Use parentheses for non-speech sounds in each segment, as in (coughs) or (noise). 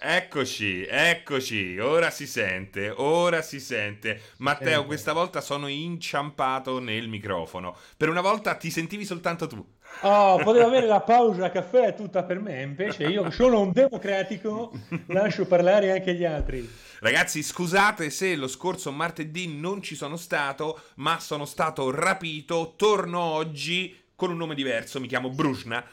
Eccoci, eccoci, ora si sente, ora si sente. Matteo, questa volta sono inciampato nel microfono. Per una volta ti sentivi soltanto tu. Oh, potevo avere la (laughs) pausa caffè tutta per me, invece io sono un democratico, lascio parlare anche gli altri. Ragazzi, scusate se lo scorso martedì non ci sono stato, ma sono stato rapito, torno oggi con un nome diverso, mi chiamo Brusna.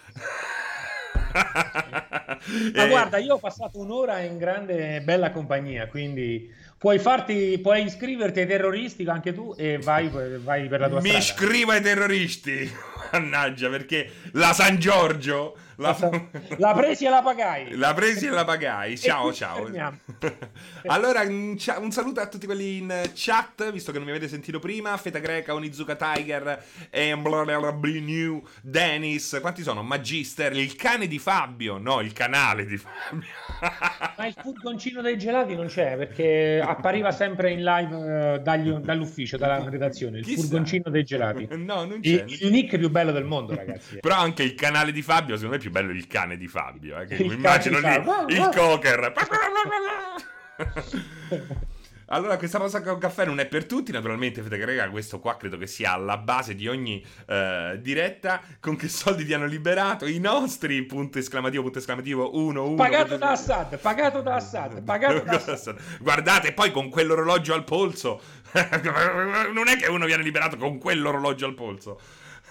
(laughs) Ma eh. guarda, io ho passato un'ora in grande bella compagnia, quindi puoi farti, puoi iscriverti ai terroristi anche tu e vai, vai per la tua Mi strada. Mi iscrivo ai terroristi, (laughs) mannaggia, perché la San Giorgio... La, (laughs) la presi e la pagai. La presi e la pagai. (laughs) Ciao, ciao. (laughs) allora, un, un, saluto a tutti quelli in chat, visto che non mi avete sentito prima. Feta Greca, Onizuka Tiger, e New, Dennis. Quanti sono? Magister, il cane di Fabio. No, il canale di Fabio. Ma il furgoncino dei gelati non c'è, perché appariva sempre in live uh, dagli, dall'ufficio, dalla redazione. Il Chissà. furgoncino dei gelati. No, non c'è. Il, il nick più bello del mondo, ragazzi. Però anche il canale di Fabio, secondo me più bello il cane di Fabio. Eh, che immagino lì il cocker. (laughs) (laughs) Allora, questa pausa con caffè non è per tutti, naturalmente, Fede questo qua credo che sia alla base di ogni uh, diretta. Con che soldi ti hanno liberato? I nostri, punto esclamativo, punto esclamativo, 1, 1. Pagato da Assad, (laughs) pagato da Assad, pagato da Assad. Guardate, poi con quell'orologio al polso, non è che uno viene liberato con quell'orologio al polso.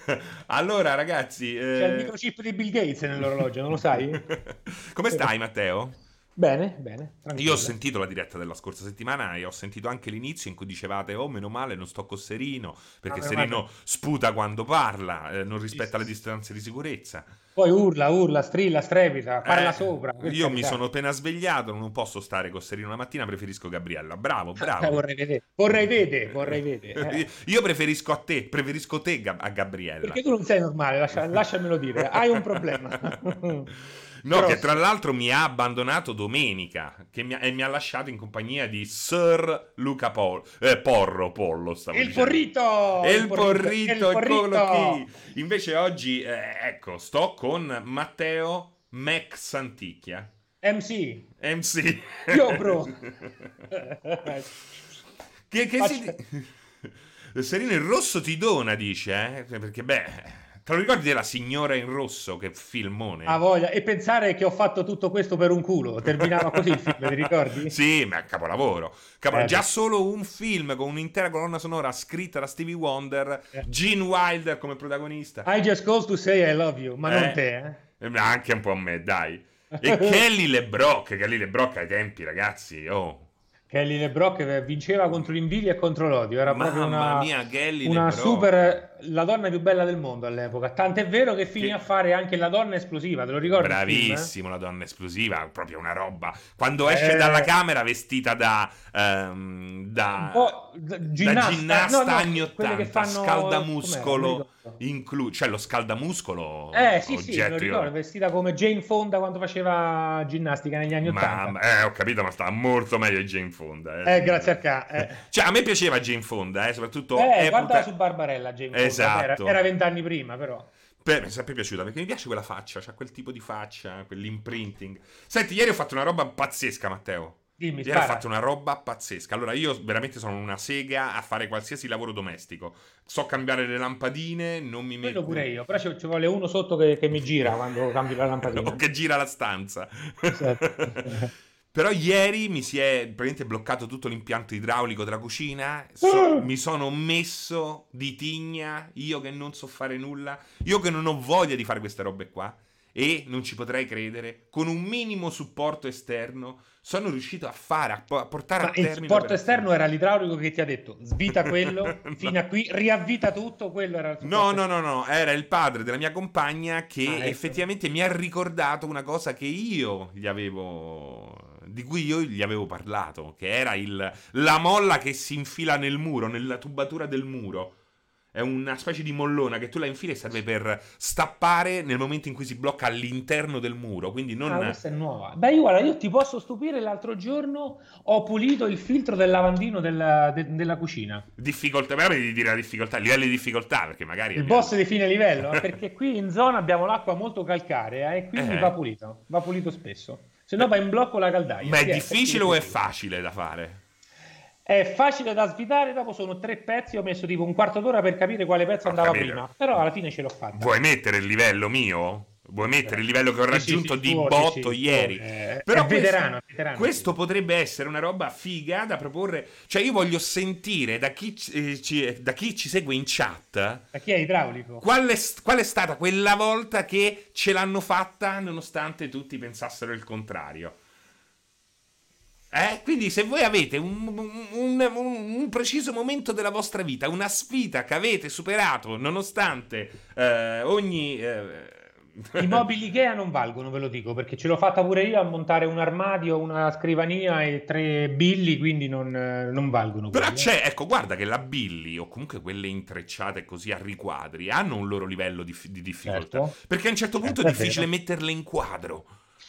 (laughs) allora, ragazzi. Eh... C'è il microchip di Bill Gates nell'orologio, non lo sai? (laughs) Come stai, Matteo? Bene, bene. Io ho sentito la diretta della scorsa settimana e ho sentito anche l'inizio in cui dicevate: Oh, meno male, non sto con Serino perché no, Serino male. sputa quando parla, eh, non rispetta le distanze di sicurezza. Poi urla, urla, strilla, strepita, parla eh, sopra. Io mi sono appena svegliato, non posso stare con Serino la mattina, preferisco Gabriella. Bravo, (laughs) bravo. vorrei vedere, vorrei vedere, vorrei vedere. Eh. (laughs) Io preferisco a te, preferisco te a Gabriella. Perché tu non sei normale, lascia, lasciamelo dire, hai un problema. (laughs) No, Però... che tra l'altro mi ha abbandonato domenica che mi ha, e mi ha lasciato in compagnia di Sir Luca Pol, eh, Porro, Pollo stavo il porrito! E il porrito, il porrito, qui. Invece oggi, eh, ecco, sto con Matteo Mac Santicchia. MC. MC. Io, bro. che, che si... Serino il rosso ti dona, dice, eh? Perché, beh... Te lo ricordi della signora in rosso? Che filmone. Ha voglia. E pensare che ho fatto tutto questo per un culo. Terminava così il film, ti ricordi? (laughs) sì, ma capolavoro. Capo... Eh, già solo un film con un'intera colonna sonora scritta da Stevie Wonder, eh. Gene Wilder come protagonista. I just called to say I love you, ma eh. non te, eh? eh anche un po' a me, dai. E (laughs) Kelly LeBrock, Kelly LeBrock ai tempi, ragazzi, oh Kelly LeBrock vinceva contro l'invidia e contro l'odio. Era Mamma proprio una, mia, Kelly una super. La donna più bella del mondo all'epoca. Tant'è vero che finì che... a fare anche la donna esplosiva. Te lo ricordi? Bravissimo, la donna esplosiva. Proprio una roba. Quando esce eh... dalla camera vestita da. Um, da, da ginnasta, da ginnasta no, no, anni 80, fanno... scaldamuscolo. Inclu- cioè lo scaldamuscolo. Eh sì, sì, lo ricordo. Vestita come Jane Fonda quando faceva ginnastica negli anni 80. Ma, eh, ho capito, ma stava molto meglio Jane Fonda. Eh, eh grazie a ca. Eh. Cioè, a me piaceva Jane Fonda, eh, soprattutto. Eh, epoca... guarda su Barbarella Jane Fonda. Esatto. Era vent'anni prima, però. Beh, mi è sempre piaciuta perché mi piace quella faccia, cioè quel tipo di faccia, quell'imprinting. Senti, ieri ho fatto una roba pazzesca, Matteo. Dimmi, Ieri ho fatto una roba pazzesca. Allora, io veramente sono una sega a fare qualsiasi lavoro domestico. So cambiare le lampadine, non mi metto. Quello pure io, però ci, vuole uno sotto che, che, mi gira quando cambi la (laughs) lampadina. o che gira la stanza. Esatto. (laughs) Però ieri mi si è praticamente bloccato tutto l'impianto idraulico della cucina. So, mi sono messo di tigna, io che non so fare nulla, io che non ho voglia di fare queste robe qua. E non ci potrei credere, con un minimo supporto esterno sono riuscito a fare, a, portare Ma a termine. Il supporto esterno era l'idraulico che ti ha detto svita (laughs) quello fino a qui, riavvita tutto. Quello era il No, no, no, no, era il padre della mia compagna che ah, ecco. effettivamente mi ha ricordato una cosa che io gli avevo di cui io gli avevo parlato, che era il, la molla che si infila nel muro, nella tubatura del muro. È una specie di mollona che tu la infili e serve per stappare nel momento in cui si blocca all'interno del muro. Quindi non. Ah, questa è nuova. Beh, io, guarda, io ti posso stupire. L'altro giorno ho pulito il filtro del lavandino della, de, della cucina. Difficoltà, magari di dire la difficoltà, livelli di difficoltà, perché magari. Il abbiamo... boss di fine livello, (laughs) perché qui in zona abbiamo l'acqua molto calcarea e quindi eh. va pulito. Va pulito spesso. Se no va in blocco la caldaia. Ma è difficile o è facile da fare? È facile da svitare, dopo sono tre pezzi, ho messo tipo un quarto d'ora per capire quale pezzo andava prima, però alla fine ce l'ho fatta. Vuoi mettere il livello mio? Vuoi mettere il livello che ho raggiunto sì, sì, di tuo, botto sì, ieri? Eh, Però questo, veterano, veterano, questo potrebbe essere una roba figa da proporre. Cioè, io voglio sentire da chi, eh, ci, da chi ci, segue in chat. Da chi è idraulico? Qual è, qual è, stata quella volta che ce l'hanno fatta nonostante tutti pensassero il contrario? Eh? Quindi se voi avete un, un, un, un, preciso momento della vostra vita, una sfida che avete superato nonostante eh, ogni... Eh, (laughs) i mobili Ikea non valgono, ve lo dico, perché ce l'ho fatta pure io a montare un armadio, una scrivania e tre billi, quindi non, non valgono. Però quelli, c'è, eh. ecco, guarda che la billi o comunque quelle intrecciate così a riquadri hanno un loro livello di, di difficoltà. Certo. Perché a un certo punto certo, è difficile metterle in quadro.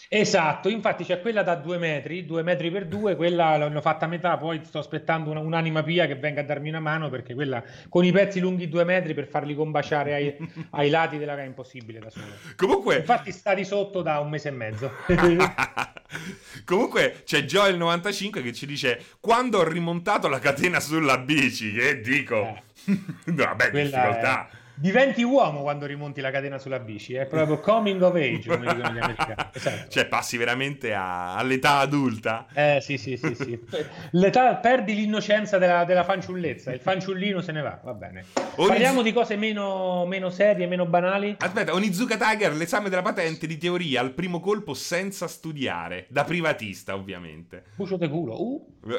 Esatto, infatti c'è quella da due metri, due metri per due, quella l'hanno fatta a metà, poi sto aspettando una, un'anima pia che venga a darmi una mano perché quella con i pezzi lunghi due metri per farli combaciare ai, (laughs) ai lati della è impossibile da solo. Comunque... Infatti sta di sotto da un mese e mezzo. (laughs) Comunque c'è Joel95 che ci dice quando ho rimontato la catena sulla bici, che dico... Eh. (laughs) vabbè, difficoltà. È diventi uomo quando rimonti la catena sulla bici, è proprio coming of age, come dicono gli (laughs) americani. Esatto. Cioè, passi veramente a, all'età adulta. Eh sì, sì, sì, sì. L'età, perdi l'innocenza della, della, fanciullezza, il fanciullino se ne va, va bene. Oniz... Parliamo di cose meno, meno, serie, meno banali. Aspetta, Onizuka Tiger, l'esame della patente di teoria al primo colpo senza studiare, da privatista ovviamente. Bucio de culo, uh. (laughs)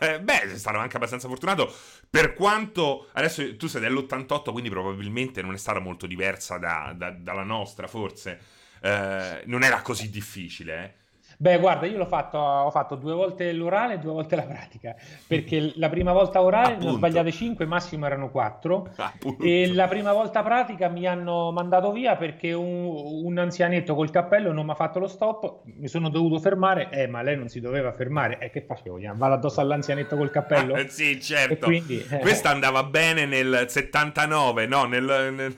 Eh, beh, stato anche abbastanza fortunato, per quanto... Adesso tu sei dell'88, quindi probabilmente probabilmente non è stata molto diversa da, da, dalla nostra, forse. Eh, non era così difficile, eh. Beh, guarda, io l'ho fatto, ho fatto due volte l'orale e due volte la pratica, perché la prima volta orale ne ho sbagliate 5, massimo erano 4, e la prima volta pratica mi hanno mandato via perché un, un anzianetto col cappello non mi ha fatto lo stop, mi sono dovuto fermare, eh, ma lei non si doveva fermare, eh, che facevo? Vado addosso all'anzianetto col cappello? (laughs) sì, certo. Quindi, eh, Questa andava bene nel 79, no, nel... nel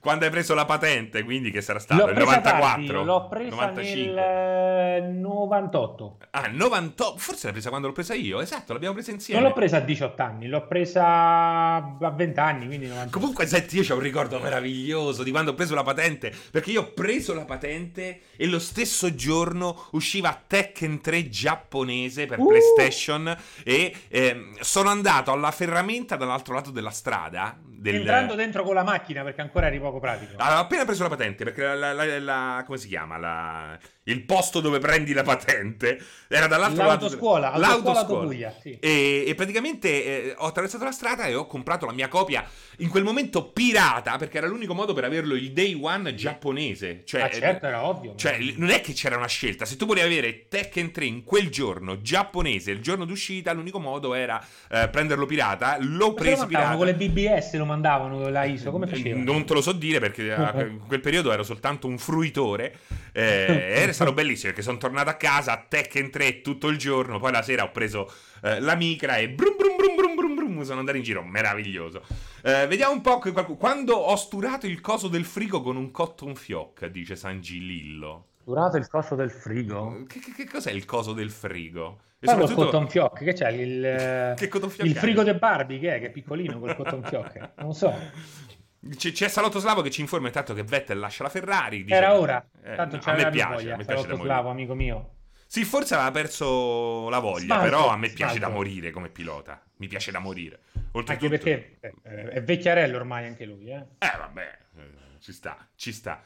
quando hai preso la patente, quindi che sarà stato? L'ho il 94? Tardi, l'ho presa 95. nel 98. Ah, 98? Forse l'hai presa quando l'ho presa io, esatto, l'abbiamo presa insieme. Non l'ho presa a 18 anni, l'ho presa a 20 anni, quindi 98. Comunque, senti, io ho un ricordo meraviglioso di quando ho preso la patente, perché io ho preso la patente e lo stesso giorno usciva Tekken 3 giapponese per uh! PlayStation e eh, sono andato alla ferramenta dall'altro lato della strada. Del... Entrando dentro con la macchina perché ancora eri poco pratico. Avevo appena preso la patente perché la, la, la, come si chiama? La, il posto dove prendi la patente era dall'altro l'autoscuola, lato. L'autoscuola, Puglia, sì. e, e, praticamente eh, ho attraversato la strada e ho comprato la mia copia in quel momento pirata perché era l'unico modo per averlo il day one giapponese. Cioè, ah, certo, era ovvio. Cioè, non è che c'era una scelta. Se tu volevi avere Tekken 3 in quel giorno giapponese, il giorno d'uscita, l'unico modo era eh, prenderlo pirata. L'ho preso pirata. con le BBS lo mandavano la ISO, come facevano? Non te lo so dire perché in quel periodo ero soltanto un fruitore. Eh, (laughs) stato bellissimo perché sono tornato a casa a Tekken 3 tutto il giorno. Poi la sera ho preso eh, la micra e brum brum brum brum brum brum sono andato in giro. Meraviglioso. Eh, vediamo un po' che qualcuno... quando ho sturato il coso del frigo con un cotton fioc, dice San Gilillo. Sturato il coso del frigo? Che, che, che cos'è il coso del frigo? E Ma soprattutto... cotton fioc, che c'è? Il, (laughs) che cotton fioc il frigo del Barbie, che è? Che è piccolino col cotton fioc? Non so. (laughs) C- c'è Salotto Slavo che ci informa intanto che Vettel lascia la Ferrari. Dice, Era ora, eh, tanto no, a me piace, voglia, a me piace Salotto Slavo, amico mio. Sì, forse aveva perso la voglia, smalto, però a me piace smalto. da morire come pilota. Mi piace da morire. Oltretutto... Anche perché eh, è vecchiarello ormai anche lui, eh? Eh, vabbè, eh, ci sta, ci sta.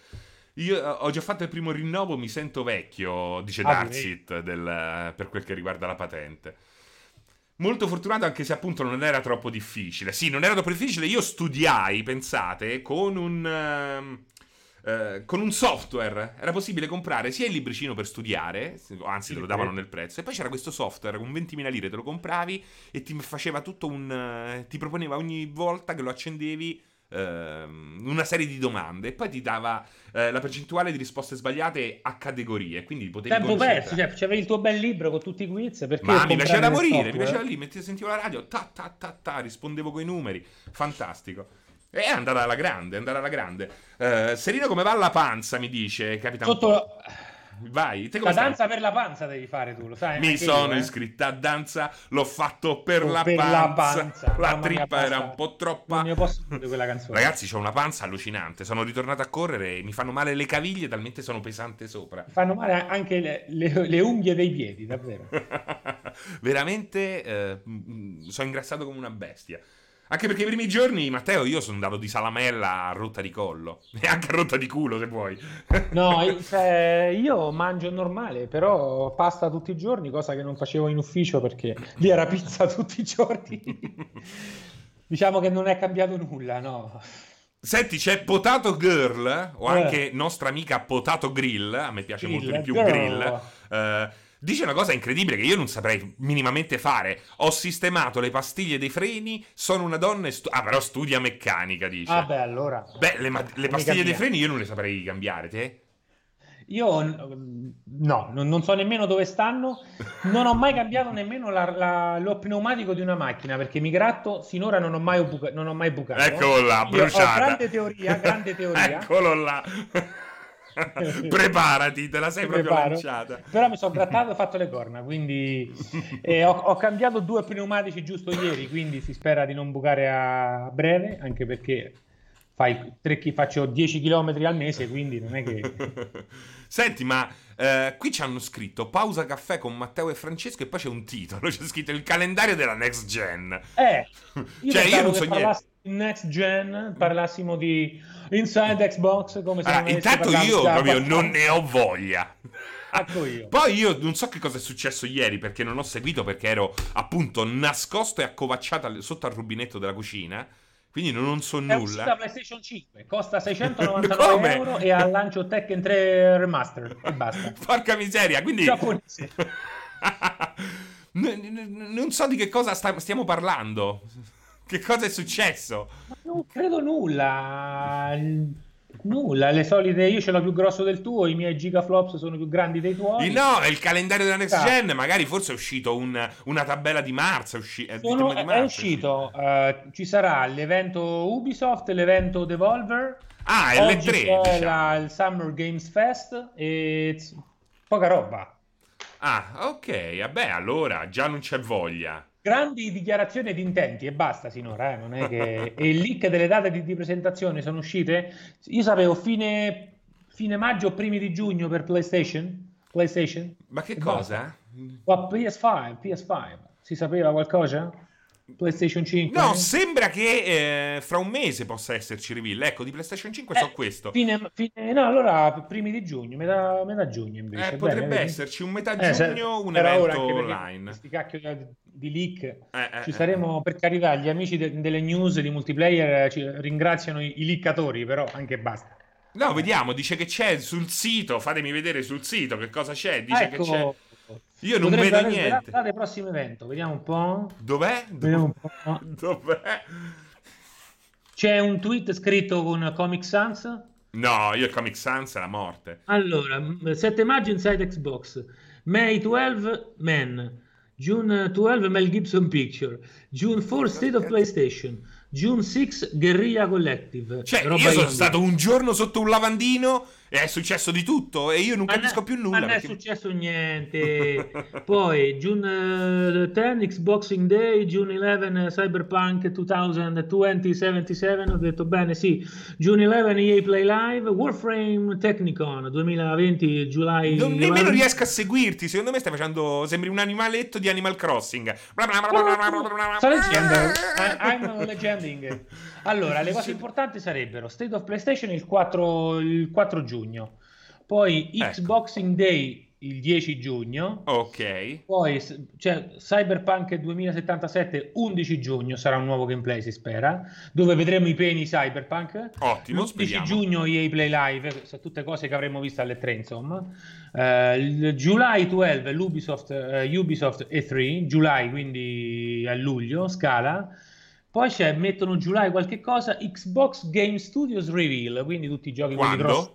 Io eh, ho già fatto il primo rinnovo, mi sento vecchio, dice ah, Darsit, del, per quel che riguarda la patente. Molto fortunato anche se appunto non era troppo difficile. Sì, non era troppo difficile. Io studiai, pensate, con un... Uh, Uh, con un software era possibile comprare sia il libricino per studiare, anzi te lo davano nel prezzo, e poi c'era questo software con 20.000 lire, te lo compravi e ti faceva tutto un... Uh, ti proponeva ogni volta che lo accendevi Ehm, una serie di domande e poi ti dava eh, la percentuale di risposte sbagliate a categorie. Quindi potevi Tempo perso, cioè c'avevi il tuo bel libro con tutti i quiz. Perché Ma mi piaceva da morire, mi piaceva lì, metti, sentivo la radio, ta ta ta ta, rispondevo con i numeri, fantastico. E è andata alla grande, è andata alla grande. Uh, Serino come va alla panza, mi dice Capitan Sotto... Vai, te la danza per la panza devi fare tu, lo sai? Mi sono io, eh? iscritta a danza, l'ho fatto per, la, per panza. la panza. La trippa era un po' troppa. Non ne posso dire quella canzone. Ragazzi, ho una panza allucinante. Sono ritornato a correre e mi fanno male le caviglie talmente sono pesante sopra. Mi fanno male anche le, le, le unghie dei piedi, davvero. (laughs) Veramente eh, sono ingrassato come una bestia. Anche perché i primi giorni, Matteo, io sono andato di salamella a rotta di collo. (laughs) E anche a rotta di culo, se vuoi. no, (laughs) cioè, io mangio normale, però pasta tutti i giorni, cosa che non facevo in ufficio perché lì era pizza (laughs) tutti i giorni. diciamo che non è cambiato nulla, no. Senti, c'è Potato Girl, o anche eh. nostra amica Potato Grill, a me piace grill, molto di più girl. Grill. Eh, Dice una cosa incredibile che io non saprei minimamente fare. Ho sistemato le pastiglie dei freni, sono una donna e stu- Ah, però studia meccanica, dice. Ah, beh, allora. Beh, le, ma- le pastiglie dei freni io non le saprei cambiare, te? Io no, non so nemmeno dove stanno. Non ho mai cambiato nemmeno la, la, lo pneumatico di una macchina perché mi gratto sinora non ho mai, buca- non ho mai bucato. Eccolo là, bruciata. Ho grande teoria, grande teoria. (laughs) Eccolo là. (laughs) Preparati, te la sei proprio Preparo. lanciata. Però mi sono grattato e fatto le corna, quindi (laughs) eh, ho, ho, cambiato due pneumatici giusto ieri, quindi si spera di non bucare a breve, anche perché fai, tre, faccio 10 km al mese, quindi non è che... (laughs) Senti, ma eh, qui ci hanno scritto pausa caffè con Matteo e Francesco e poi c'è un titolo, c'è scritto il calendario della next gen. Eh, io cioè io non so niente. Next gen, parlassimo di Inside Xbox come se allora, intanto io proprio non ne ho voglia. Io. (laughs) Poi io non so che cosa è successo ieri perché non ho seguito perché ero appunto nascosto e accovacciato sotto al rubinetto della cucina. Quindi non so nulla. È PlayStation 5, costa 699 (laughs) euro e al lancio Tekken 3 Remaster e basta. (laughs) Porca miseria, quindi... non so di che cosa stiamo parlando. Che cosa è successo? non credo nulla. Nulla, le solite. Io ce l'ho più grosso del tuo, i miei gigaflops sono più grandi dei tuoi. No, è il calendario della next gen. Magari forse è uscito un, una tabella di marzo. È, usci- è, sono, di marzo, è uscito. Uh, ci sarà l'evento Ubisoft, l'evento Devolver. Ah, è tre. C'è diciamo. la, il Summer Games Fest e poca roba. Ah, ok. Vabbè, allora già non c'è voglia grandi dichiarazioni di intenti e basta sinora, eh? non è che... (laughs) e il leak delle date di, di, presentazione sono uscite? Io sapevo fine, fine maggio o primi di giugno per PlayStation. PlayStation. Ma che cosa? Ma PS5, PS5. Si sapeva qualcosa? PlayStation 5? No, sembra che eh, fra un mese possa esserci reveal. Ecco, di PlayStation 5 eh, so questo. Fine, fine, no, allora primi di giugno, metà, metà giugno invece. Eh, potrebbe Bene, esserci un metà eh, giugno, un evento online. Questi cacchio di leak. Eh, eh, ci saremo, per carità, gli amici de- delle news di multiplayer ci ringraziano i, i leakatori, però anche basta. No, vediamo, dice che c'è sul sito, fatemi vedere sul sito che cosa c'è, dice ecco, che c'è io non vedo niente. Date prossimo evento, vediamo un po'. Dov'è? Vediamo un po'. (laughs) Dov'è? C'è un tweet scritto con Comic Sans. No, io Comic Sans è la morte. Allora, 7 maggio Inside Xbox, May 12 Men, June 12 Mel Gibson Picture, June 4 State of PlayStation, June 6 Guerrilla Collective. Cioè, io sono stato un giorno sotto un lavandino è successo di tutto e io non ma capisco più nulla. Non perché... è successo niente. (laughs) Poi June 10 Xboxing Day, June 11 Cyberpunk 2077, ho detto bene sì. June 11 EA Play Live, Warframe Technicon 2020, July Non nemmeno riesco a seguirti, secondo me stai facendo sembri un animaletto di Animal Crossing. Sto leggendo. (laughs) I'm legending. Allora, le cose importanti sarebbero State of PlayStation il 4, il 4 giugno, poi ecco. Xboxing Day il 10 giugno. Ok. Poi cioè, Cyberpunk 2077 11 giugno sarà un nuovo gameplay, si spera, dove vedremo i peni Cyberpunk. Ottimo, 11 giugno EA Play Live, sono tutte cose che avremmo visto alle 3, insomma. Uh, July 12 l'Ubisoft uh, Ubisoft E3, July quindi a luglio, scala. Poi c'è, mettono giù là qualche cosa, Xbox Game Studios Reveal, quindi tutti i giochi quelli grossi.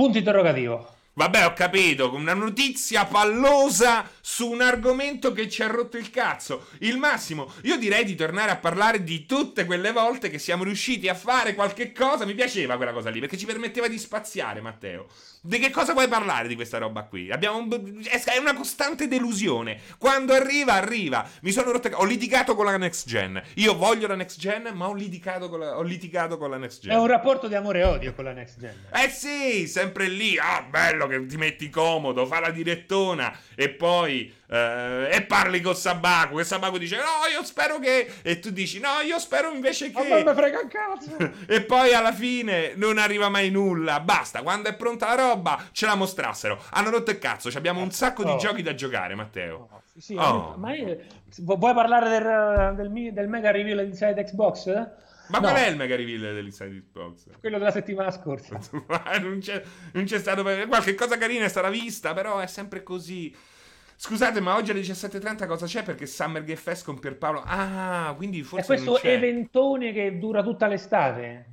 Punto interrogativo. Vabbè, ho capito, una notizia pallosa su un argomento che ci ha rotto il cazzo. Il massimo, io direi di tornare a parlare di tutte quelle volte che siamo riusciti a fare qualche cosa. Mi piaceva quella cosa lì perché ci permetteva di spaziare, Matteo. Di che cosa vuoi parlare di questa roba qui? Abbiamo un... È una costante delusione. Quando arriva, arriva. Mi sono rotto. Ho litigato con la next gen. Io voglio la next gen, ma ho litigato con la, ho litigato con la next gen. È un rapporto di amore e odio con la next gen. Eh sì, sempre lì. Ah, bello che ti metti comodo, fa la direttona e poi Uh, e parli con Sabaku e Sabaku dice no io spero che e tu dici no io spero invece che ma me frega un cazzo (laughs) e poi alla fine non arriva mai nulla basta quando è pronta la roba ce la mostrassero hanno rotto il cazzo abbiamo un sacco oh. di giochi da giocare Matteo oh, sì, oh. ma io, vuoi parlare del, del, del mega reveal inside Xbox? Ma no. qual è il mega reveal dell'Inside Xbox? Quello della settimana scorsa. (laughs) non, c'è, non c'è stato. Qualche cosa carina è stata vista, però è sempre così. Scusate, ma oggi alle 17.30 cosa c'è? Perché Summer Game Fest con Pierpaolo. Ah, quindi forse. È questo eventone che dura tutta l'estate.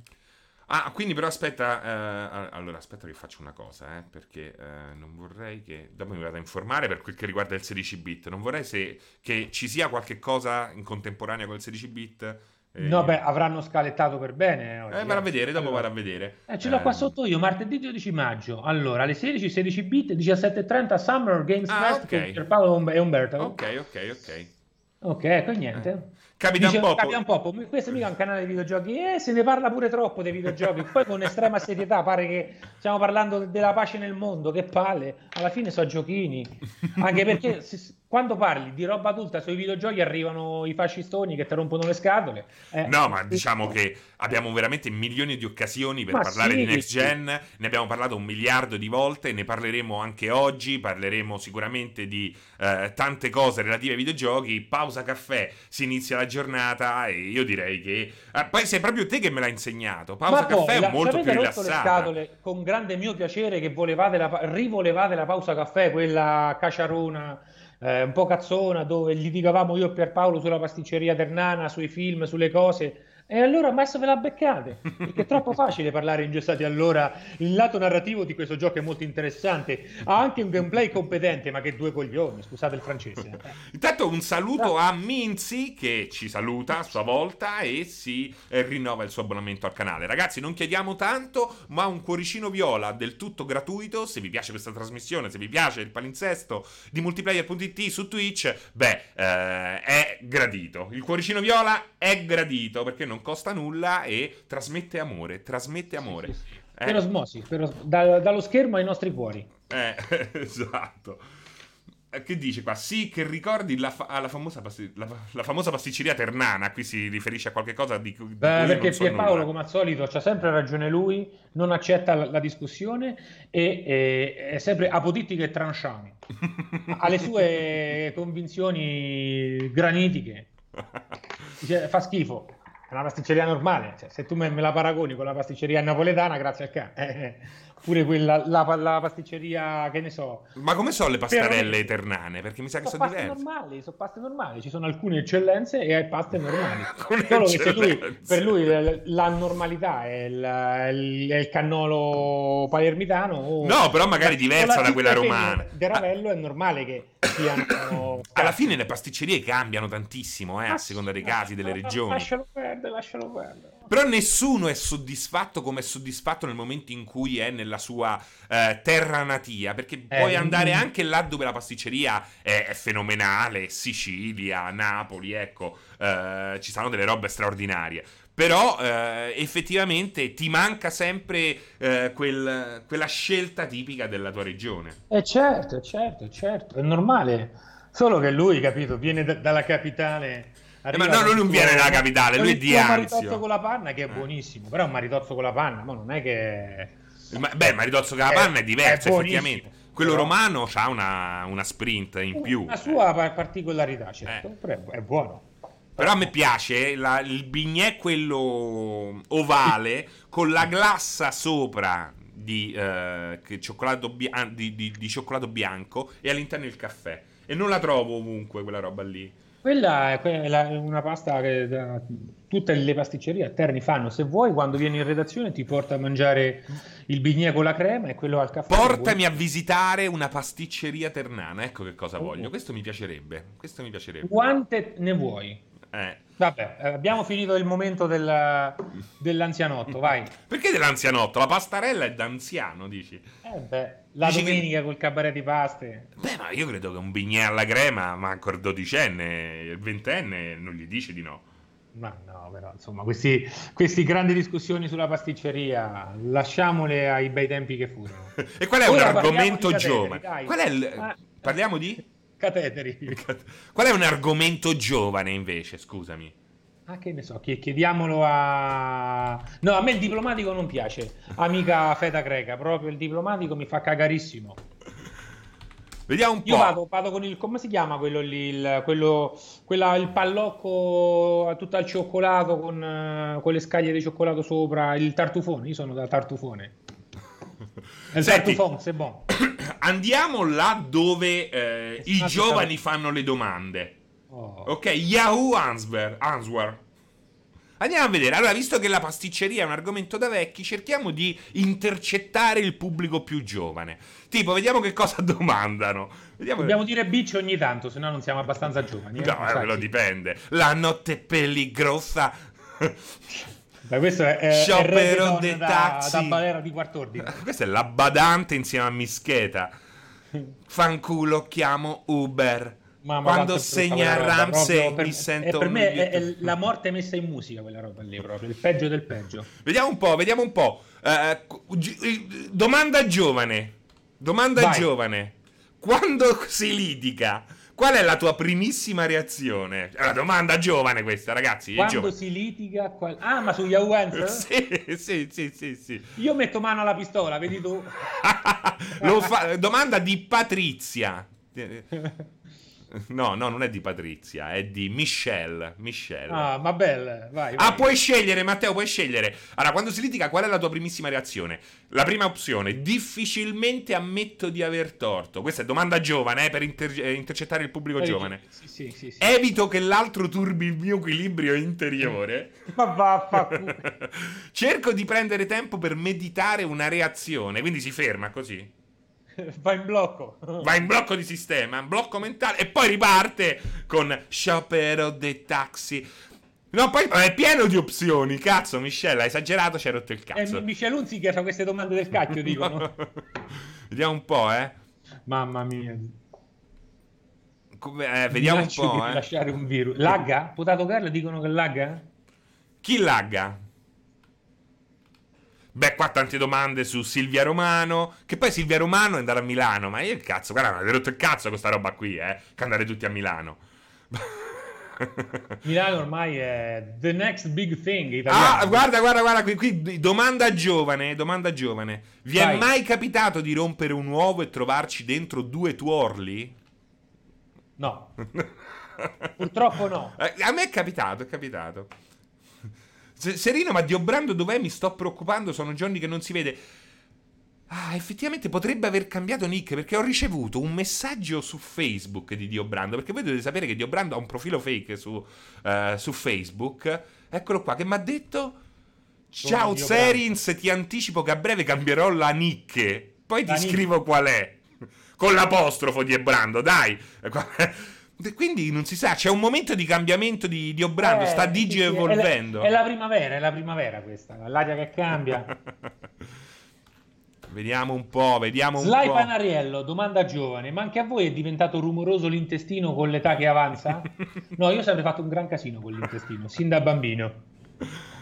Ah, quindi però aspetta, eh, allora aspetta che faccio una cosa, eh, perché eh, non vorrei che, dopo mi vado a informare per quel che riguarda il 16 bit, non vorrei se, che ci sia qualche cosa in contemporanea con il 16 bit No, beh, avranno scalettato per bene. Oggi, eh, vado a vedere, dopo allora. a vedere. Eh, ce l'ho qua ehm. sotto io, martedì 12 maggio. Allora, alle 16, 16 bit, 17.30 Summer Games ah, Fest okay. per Paolo e Umberto. Ok, ok, ok. Ok, ecco niente. Eh. Capitan Dice, Popo. Capitan Popo, questo mica è un canale di videogiochi, eh, se ne parla pure troppo dei videogiochi, poi con estrema serietà pare che stiamo parlando della pace nel mondo, che palle, alla fine sono giochini, anche perché se, quando parli di roba adulta sui videogiochi arrivano i fascistoni che ti rompono le scatole. Eh, no, ma diciamo che abbiamo veramente milioni di occasioni per parlare sì, di next gen, sì. ne abbiamo parlato un miliardo di volte, ne parleremo anche oggi, parleremo sicuramente di eh, tante cose relative ai videogiochi. Pausa caffè, si inizia la giornata e io direi che... Eh, poi sei proprio te che me l'hai insegnato, pausa ma caffè è molto più rilassata. le scatole con grande mio piacere che volevate la, rivolevate la pausa caffè, quella caciarona eh, un po' cazzona dove litigavamo io e Pierpaolo sulla pasticceria ternana, sui film, sulle cose e allora adesso ve la beccate, perché è troppo facile parlare ingessati. Allora, il lato narrativo di questo gioco è molto interessante. Ha anche un gameplay competente, ma che due coglioni, scusate il francese. (laughs) Intanto un saluto a Minzi che ci saluta a sua volta e si eh, rinnova il suo abbonamento al canale. Ragazzi, non chiediamo tanto, ma un cuoricino viola del tutto gratuito. Se vi piace questa trasmissione, se vi piace il palinsesto di multiplayer.it su Twitch, beh, eh, è gradito. Il cuoricino viola è gradito perché non non costa nulla e trasmette amore, trasmette amore. Sì, sì, sì. Eh. Per osmosi, per da, dallo schermo ai nostri cuori. Eh, (laughs) esatto. Eh, che dice qua? Sì, che ricordi la, fa- la, famosa, passi- la, la famosa, pasticceria ternana. Qui si riferisce a qualcosa di, cui. Beh, perché so Pierpaolo, nulla. come al solito, c'ha sempre ragione lui, non accetta la, discussione e, e, è sempre apodittico e tranchant. (laughs) ha le sue convinzioni granitiche. Dice, fa schifo. È una pasticceria normale, cioè, se tu me, me, la paragoni con la pasticceria napoletana, grazie a ca. (laughs) Eh, eh, pure quella, la, la, pasticceria, che ne so. Ma come sono le pastarelle ternane? Perché mi sa che sono, sono diverse. normali, sono paste normali, ci sono alcune eccellenze e hai paste (laughs) normali. Solo che lui, per lui la normalità è il, è il cannolo palermitano. O, no, però magari diversa da quella romana. De Ravello è normale che siano... (coughs) Alla fine le pasticcerie cambiano tantissimo, eh, a seconda dei casi, delle regioni. Lascialo perdere, lascialo perdere. Però nessuno è soddisfatto come è soddisfatto nel momento in cui è nella sua eh, terra natia, perché eh, puoi andare anche là dove la pasticceria è, è fenomenale, Sicilia, Napoli, ecco, eh, ci sono delle robe straordinarie. Però eh, effettivamente ti manca sempre eh, quel, quella scelta tipica della tua regione. Eh certo, certo, certo, è normale. Solo che lui, capito, viene d- dalla capitale ma no, lui non viene dalla capitale, lui è di Anzio. Maritozzo con la panna che è eh. buonissimo, però un maritozzo con la panna, ma non è che... Ma, beh, il maritozzo con la panna è, è diverso, è effettivamente. Quello però... romano ha una, una, sprint in più. La sua eh. particolarità, certo, eh. però è buono. Però a me piace la, il bignè quello ovale (laughs) con la glassa sopra di, eh, cioccolato, bia- di, di, di cioccolato bianco e all'interno il caffè. E non la trovo ovunque quella roba lì. Quella è una pasta che tutte le pasticcerie a Terni fanno. Se vuoi, quando vieni in redazione, ti porta a mangiare il bignè con la crema e quello al caffè. Portami a visitare una pasticceria ternana. Ecco che cosa oh. voglio. Questo mi piacerebbe. Questo mi piacerebbe. Quante ne vuoi? Eh. Vabbè, eh, abbiamo finito il momento del, dell'anzianotto, vai. (laughs) Perché dell'anzianotto? La pastarella è d'anziano, dici? Eh beh, la dici domenica che... col cabaret di paste. Beh, ma io credo che un bignè alla crema, ma ancora il dodicenne, il ventenne, non gli dice di no. Ma no, però insomma, questi, queste grandi discussioni sulla pasticceria, lasciamole ai bei tempi che furono. (laughs) e qual è Ora un argomento giovane? Qual è il... Ah, parliamo di cateteri. Qual è un argomento giovane invece, scusami? Ah, che ne so, chiediamolo a... No, a me il diplomatico non piace, amica feta greca, proprio il diplomatico mi fa cagarissimo. Vediamo un po'. Io vado, vado, con il. come si chiama quello lì? Il, quello, quella, il pallocco tutto al cioccolato con, uh, con, le scaglie di cioccolato sopra. Il tartufone. Io sono da tartufone. Il Senti, c'est bon. (coughs) andiamo là dove eh, i giovani fanno le domande. Oh. Ok, Yahoo Answer. Answer. Andiamo a vedere. Allora, visto che la pasticceria è un argomento da vecchi, cerchiamo di intercettare il pubblico più giovane. Tipo, vediamo che cosa (laughs) domandano. Vediamo Dobbiamo che... dire bitch ogni tanto, se no non siamo abbastanza giovani. Eh? No, eh, quello dipende. La notte pelligrosa. (laughs) Ma questo è, è Sciopero dei taxi. Da, da balera di quarto ordine. (laughs) Questa è la badante insieme a Mischeta. Fanculo, chiamo Uber. Mamma, Quando segna Ramsey mi sento per me è, è, la morte messa in musica quella roba lì proprio il peggio del peggio vediamo un po' vediamo un po' uh, domanda giovane domanda Vai. giovane quando si litiga Qual è la tua primissima reazione? È una domanda giovane questa, ragazzi. Quando si litiga... Qual... Ah, ma su Yahoo Answer? (laughs) sì, sì, sì, sì, sì. Io metto mano alla pistola, vedi tu? (laughs) fa... Domanda di Patrizia. (laughs) No, no, non è di Patrizia, è di Michelle. Michelle. Ah, ma bella, vai, vai. Ah, puoi scegliere, Matteo, puoi scegliere. Allora, quando si litiga, qual è la tua primissima reazione? La prima opzione, difficilmente ammetto di aver torto. Questa è domanda giovane, eh, per inter- eh, intercettare il pubblico giovane. Sì, sì, sì, sì, Evito che l'altro turbi il mio equilibrio interiore. (laughs) ma vaffanculo. Cerco di prendere tempo per meditare una reazione, quindi si ferma così. (laughs) Va in blocco. Va in blocco di sistema, blocco mentale e poi riparte con sciopero dei taxi. No, poi è pieno di opzioni. Cazzo, Michelle, hai esagerato, ci hai rotto il cazzo. Eh, Michelle Unzi che fa queste domande del cacchio, dicono. (laughs) Vediamo un po', eh. Mamma mia. Come, eh, vediamo un po', eh. lasciare un virus. Lagga? Potato Girl dicono che lagga? Chi lagga? Beh, qua tante domande su Silvia Romano. Che poi Silvia Romano è andata a Milano. Ma io il cazzo, guarda, mi avete rotto il cazzo questa roba qui, eh. Che andare tutti a Milano. (laughs) Milano ormai è the next big thing italiano. Ah, guarda, guarda, guarda, qui, qui domanda giovane, domanda giovane. Vi Vai. è mai capitato di rompere un uovo e trovarci dentro due tuorli? No. (laughs) Purtroppo no. Eh, a me è capitato, è capitato. Serino, ma Dio Brando dov'è? Mi sto preoccupando, sono giorni che non si vede. Ah, effettivamente potrebbe aver cambiato nick perché ho ricevuto un messaggio su Facebook di Dio Brando. Perché voi dovete sapere che Dio Brando ha un profilo fake su, uh, su Facebook. Eccolo qua, che mi ha detto: Ciao Serins, ti anticipo che a breve cambierò la nick. Poi la ti nick. scrivo qual è. Con l'apostrofo di Brando, dai. Quindi non si sa, c'è un momento di cambiamento di, di Obrando, eh, sta digi sì, evolvendo. È la, è la, primavera, è la primavera questa, l'aria che cambia. (laughs) vediamo un po', vediamo un Sly po'. Panariello, domanda giovane, ma anche a voi è diventato rumoroso l'intestino con l'età che avanza? (laughs) no, io sempre fatto un gran casino con l'intestino, sin da bambino.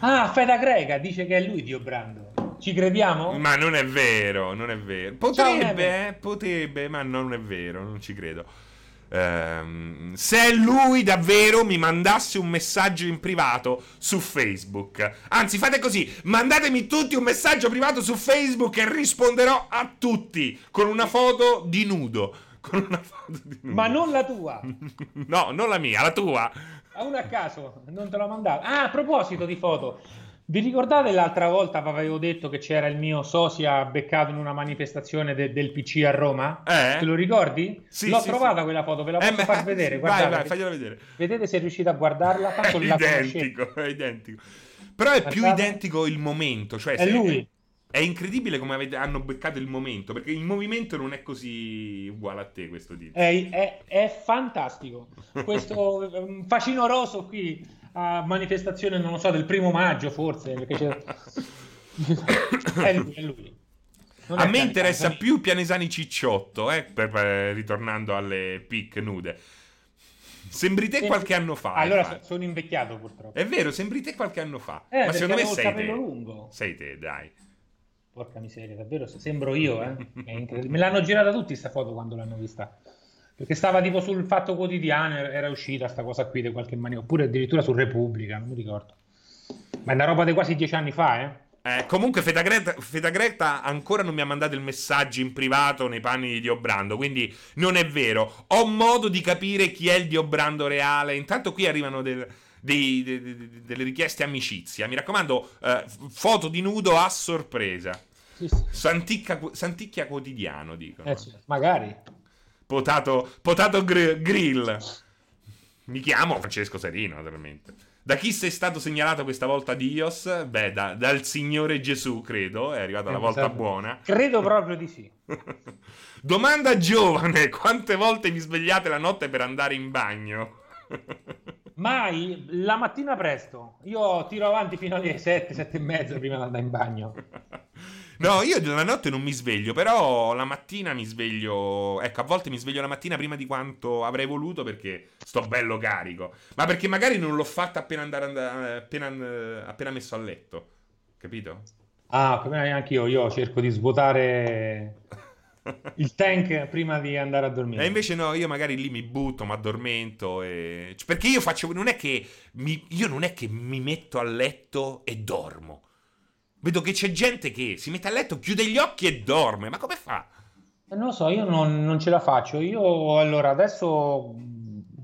Ah, Feda Greca dice che è lui Dio Brando. Ci crediamo? Ma non è vero, non è vero. Potrebbe, Ciao, eh, potrebbe, ma non è vero, non ci credo. Um, se lui davvero mi mandasse un messaggio in privato su Facebook, anzi fate così, mandatemi tutti un messaggio privato su Facebook e risponderò a tutti con una foto di nudo. (laughs) Con una foto di nudo. Ma non la tua. (laughs) no, non la mia, la tua. A uno a caso, non te l'ho mandato. Ah, a proposito di foto, Vi ricordate l'altra volta avevo detto che c'era il mio sosia beccato in una manifestazione de- del PC a Roma? Eh? Te lo ricordi? Sì, L'ho sì, trovata sì. quella foto, ve la posso eh, far vedere. (laughs) Guardate, vai, vai, fagliela vedere. Vedete se riuscite a guardarla? Tanto è identico, è identico. Però è Guardate. più identico il momento. Cioè è lui. È, è incredibile come avete, hanno beccato il momento, perché il movimento non è così uguale a te, questo tizio. È, è, fantastico. Questo (laughs) um, facinoroso qui a manifestazione, non lo so, del primo maggio forse, è (coughs) lui, è lui. Non a me interessa più Pianesani Cicciotto, eh, per, per, ritornando alle pic nude. Sembri te qualche anno fa. Allora infatti. sono invecchiato purtroppo. È vero, sembri te qualche anno fa. Eh, Ma secondo me sei te. lungo. Sei te, dai. Porca miseria, davvero sembro io, eh? (laughs) Me l'hanno girata tutti questa foto quando l'hanno vista. Perché stava tipo sul Fatto Quotidiano, era uscita sta cosa qui di qualche maniera, oppure addirittura su Repubblica, non mi ricordo. Ma è una roba di quasi dieci anni fa, eh? Eh, comunque Greta, ancora non mi ha mandato il messaggio in privato nei panni di Dio Brando, quindi non è vero. Ho modo di capire chi è il Dio Brando reale. Intanto qui arrivano del, dei, de, de, delle richieste amicizia. Mi raccomando, eh, foto di nudo a sorpresa. Sì, sì. Santicchia, Santicchia quotidiano, dicono. Eh, magari. Potato, potato gr- grill. Mi chiamo Francesco Serino, naturalmente. Da chi sei stato segnalato questa volta Dios? Beh, da, dal Signore Gesù, credo. È arrivata la volta esatto. buona. Credo proprio di sì. (laughs) Domanda giovane: quante volte vi svegliate la notte per andare in bagno? (laughs) Mai, la mattina presto. Io tiro avanti fino alle 7, 7 e mezza prima di andare in bagno. (laughs) No, io la notte non mi sveglio, però la mattina mi sveglio. Ecco, a volte mi sveglio la mattina prima di quanto avrei voluto perché sto bello carico. Ma perché magari non l'ho fatta appena, andare, appena, appena messo a letto. Capito? Ah, come anche io, io cerco di svuotare (laughs) il tank prima di andare a dormire. E invece no, io magari lì mi butto, mi addormento. E... Perché io faccio. Non è che mi, io non è che mi metto a letto e dormo. Vedo che c'è gente che si mette a letto, chiude gli occhi e dorme. Ma come fa? Non lo so, io non, non ce la faccio. Io allora adesso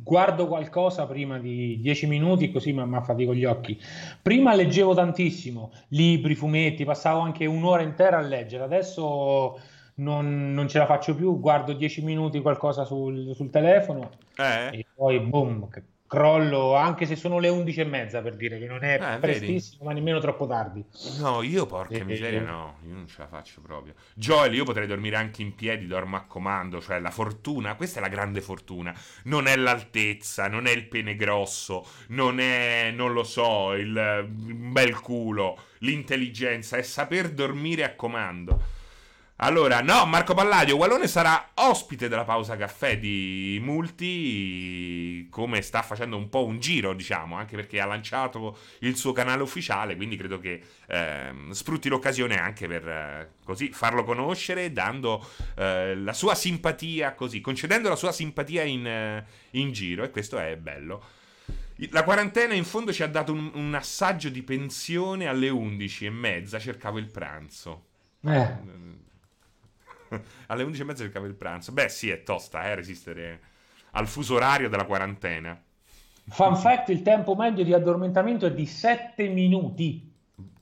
guardo qualcosa prima di dieci minuti così mi affatico gli occhi. Prima leggevo tantissimo, libri, fumetti, passavo anche un'ora intera a leggere. Adesso non, non ce la faccio più, guardo dieci minuti qualcosa sul, sul telefono eh? e poi boom, crollo anche se sono le 11 e mezza per dire che non è eh, prestissimo vedi? ma nemmeno troppo tardi. No io porca e, miseria no io non ce la faccio proprio. Joel io potrei dormire anche in piedi dormo a comando cioè la fortuna questa è la grande fortuna. Non è l'altezza non è il pene grosso non è non lo so il bel culo. L'intelligenza è saper dormire a comando allora, no, Marco Palladio, Wallone sarà ospite della pausa caffè di Multi, come sta facendo un po' un giro, diciamo, anche perché ha lanciato il suo canale ufficiale, quindi credo che eh, sfrutti l'occasione anche per eh, così farlo conoscere, dando eh, la sua simpatia, così, concedendo la sua simpatia in, eh, in, giro, e questo è bello. La quarantena in fondo ci ha dato un, un assaggio di pensione alle 11 e mezza, cercavo il pranzo. Eh (laughs) alle 11 e mezza cercavo il pranzo. Beh, sì, è tosta, eh, resistere al fuso orario della quarantena. Fun fact, il tempo medio di addormentamento è di 7 minuti.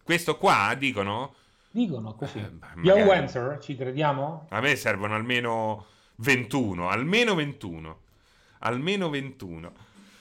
Questo qua, dicono? Dicono così. Eh, Yo answer, ci crediamo? A me servono almeno 21, almeno 21. Almeno 21.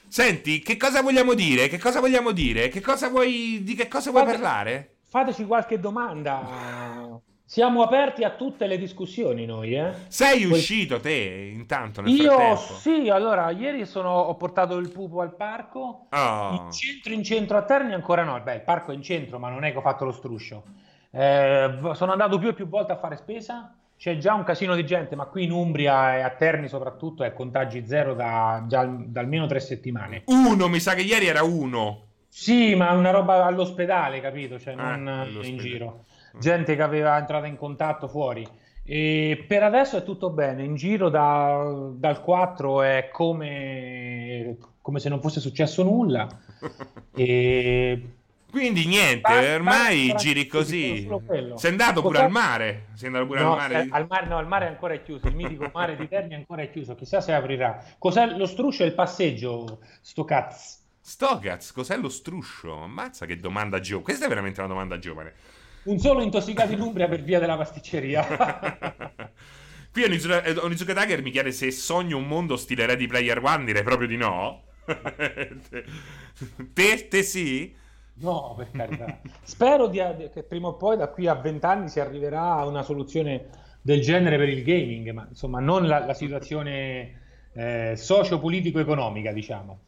Senti, che cosa vogliamo dire? Che cosa vogliamo dire? Che cosa vuoi, di che cosa vuoi Fate, parlare? Fateci qualche domanda. Siamo aperti a tutte le discussioni noi, eh? Sei Poi... uscito te intanto nel Io frattempo. sì, allora ieri sono, ho portato il pupo al parco. Oh. In centro, in centro a Terni ancora no. Beh, il parco è in centro, ma non è che ho fatto lo struscio. Eh, sono andato più e più volte a fare spesa. C'è già un casino di gente, ma qui in Umbria e a Terni soprattutto è contagi zero da, già, da almeno tre settimane. Uno, mi sa che ieri era uno. Sì, ma una roba all'ospedale, capito? Cioè non eh, in giro gente che aveva entrato in contatto fuori. E per adesso è tutto bene, in giro da, dal 4 è come, come, se non fosse successo nulla. (laughs) E... Quindi niente, basta, ormai basta, giri così. Sei andato pure al mare? Sei andato pure no, al mare? Al mare? No, al mare è ancora chiuso, il mitico (laughs) mare di Terni è ancora chiuso, chissà se aprirà. Cos'è lo struscio e il passeggio, sto cazzo? Stogaz, cos'è lo struscio? Ammazza che domanda giovane. Questa è veramente una domanda giovane. Un solo intossicato in Umbria per via della pasticceria. (laughs) Qui Onizuka Tiger mi chiede se sogno un mondo stile Ready Player One, direi proprio di no. (laughs) te, te sì? No, per carità. Spero di, che prima o poi, da qui a vent'anni, si arriverà a una soluzione del genere per il gaming, ma insomma non la, la situazione eh, socio-politico-economica, diciamo.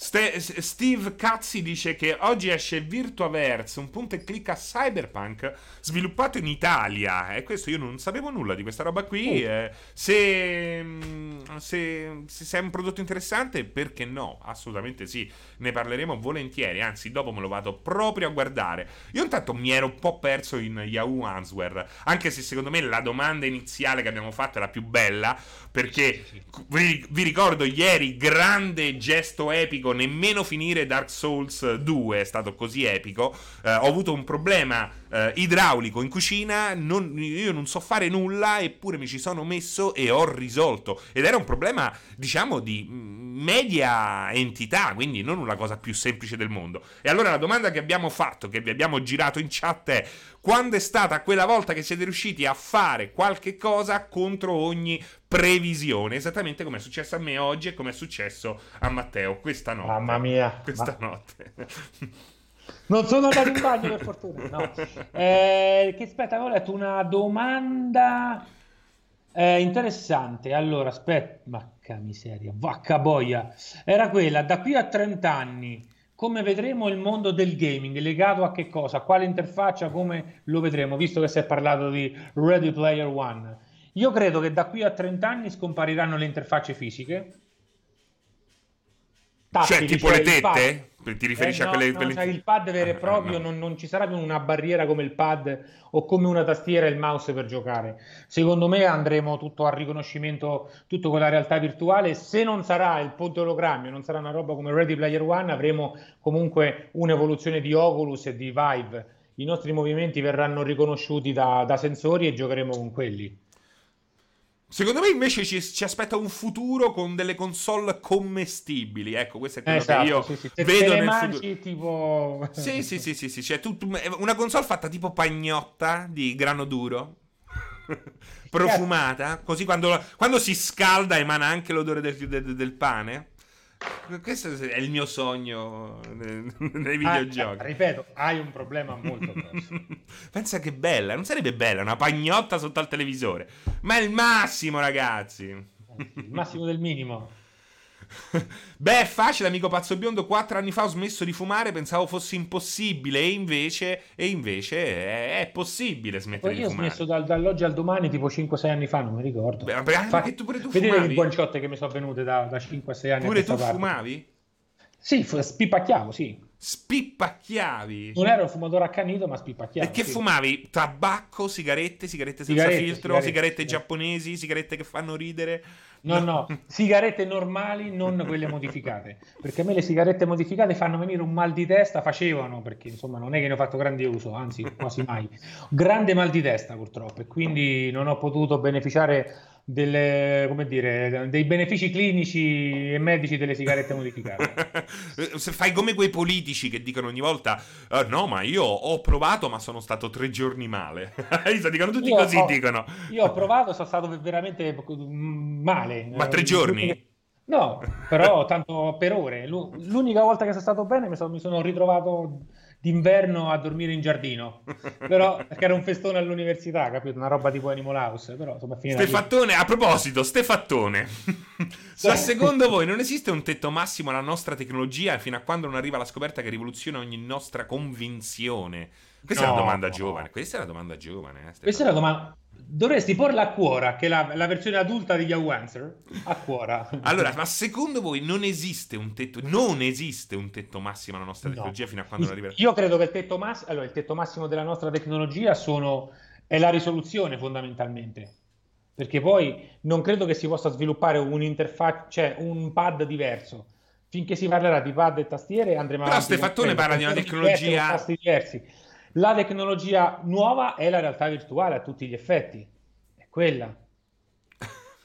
Ste- Steve Cazzi dice che oggi esce Virtuaverse, un punto e clicca cyberpunk sviluppato in Italia. E questo io non sapevo nulla di questa roba qui. Oh. Eh, se, mm, se, se, è un prodotto interessante, perché no? Assolutamente sì. Ne parleremo volentieri. Anzi, dopo me lo vado proprio a guardare. Io intanto mi ero un po' perso in Yahoo Answer. Anche se secondo me la domanda iniziale che abbiamo fatto è la più bella. Perché. Vi, vi ricordo ieri, grande gesto epico epico, nemmeno finire Dark Souls 2 è stato così epico. Eh, ho avuto un problema eh, idraulico in cucina, non, io non so fare nulla, eppure mi ci sono messo e ho risolto. Ed era un problema, diciamo, di media entità, quindi non una cosa più semplice del mondo. E allora la domanda che abbiamo fatto, che vi abbiamo girato in chat è quando è stata quella volta che siete riusciti a fare qualche cosa contro ogni previsione, esattamente come è successo a me oggi e come è successo a Matteo questa notte. Mamma mia, questa ma... notte. (laughs) Non sono andato in bagno per fortuna. No. Eh, che aspetta, ho letto una domanda eh, interessante. Allora, aspetta, macca miseria, vacca boia. Era quella, da qui a 30 anni, come vedremo il mondo del gaming? Legato a che cosa? Quale interfaccia? Come lo vedremo? Visto che si è parlato di Ready Player One. Io credo che da qui a 30 anni scompariranno le interfacce fisiche. Tattili, cioè, tipo cioè le tette? Ti riferisci eh, no, a quelle... No, quelle... Cioè il pad vero e proprio, ah, no. non, non, ci sarà più una barriera come il pad o come una tastiera e il mouse per giocare. Secondo me andremo tutto a riconoscimento, tutto con la realtà virtuale. Se non sarà il ponte ologrammi, non sarà una roba come Ready Player One, avremo comunque un'evoluzione di Oculus e di Vive. I nostri movimenti verranno riconosciuti da, da sensori e giocheremo con quelli. Secondo me invece ci, ci, aspetta un futuro con delle console commestibili. Ecco, questo è quello esatto, che io sì, sì. vedo nel futuro. tipo... Sì, (laughs) sì, sì, sì, sì. Cioè, tu, una console fatta tipo pagnotta di grano duro. (laughs) profumata, così quando, quando, si scalda emana anche l'odore del, del, del pane. Questo è il mio sogno nei (laughs) ah, videogiochi. Ah, ripeto, hai un problema molto grosso. (laughs) Pensa che bella, non sarebbe bella una pagnotta sotto al televisore, ma è il massimo, ragazzi. Il massimo del minimo. (laughs) Beh, è facile, amico pazzo biondo. Quattro anni fa ho smesso di fumare, pensavo fosse impossibile. E invece, e invece è, è, possibile smettere Poi di fumare. Io ho smesso dal, dall'oggi al domani, tipo 5-6 anni fa, non mi ricordo. Beh, anche Fa, tu pure tu vedete fumavi? le buonciotte che mi sono venute da, da 5-6 anni. Pure tu parte. fumavi? Sì, spipacchiavo, sì. Spippacchiavi? Non ero un fumatore accanito, ma spippacchiavo. E che sì. fumavi? Tabacco, sigarette, sigarette senza sigarette, filtro, sigarette, sigarette giapponesi, sigarette che fanno ridere? No, no, sigarette normali, non quelle modificate. Perché a me le sigarette modificate fanno venire un mal di testa, facevano, perché insomma non è che ne ho fatto grande uso, anzi quasi mai. Grande mal di testa purtroppo e quindi non ho potuto beneficiare delle, come dire, dei benefici clinici e medici delle sigarette modificate. (laughs) Se fai come quei politici che dicono ogni volta: uh, No, ma io ho provato, ma sono stato tre giorni male. (laughs) dicono tutti io così. Ho, dicono. Io ho provato, sono stato veramente male. Ma tre giorni? No, però (laughs) tanto per ore. L'unica volta che sono stato bene mi sono, mi sono ritrovato d'inverno a dormire in giardino. (laughs) Però perché era un festone all'università, capito? Una roba tipo Animal House. Però insomma, Stefattone, a proposito, Stefattone. Se (laughs) secondo voi non esiste un tetto massimo alla nostra tecnologia fino a quando non arriva la scoperta che rivoluziona ogni nostra convinzione? Questa no, è una domanda no. giovane. Questa è la domanda giovane. Eh, Questa è la domanda dovresti porla a cuora, che è la, la, versione adulta di Yahoo Answer, a cuora. Allora, ma secondo voi non esiste un tetto, non esiste un tetto massimo alla nostra tecnologia no. fino a quando non arriverà? Io credo che il tetto, mass- allora, il tetto massimo della nostra tecnologia sono, è la risoluzione fondamentalmente. Perché poi non credo che si possa sviluppare un'interfaccia, cioè un pad diverso. Finché si parlerà di pad e tastiere andremo Però avanti. Però Stefattone parla di una tecnologia... Diversi, la tecnologia nuova è la realtà virtuale a tutti gli effetti, è quella. (laughs)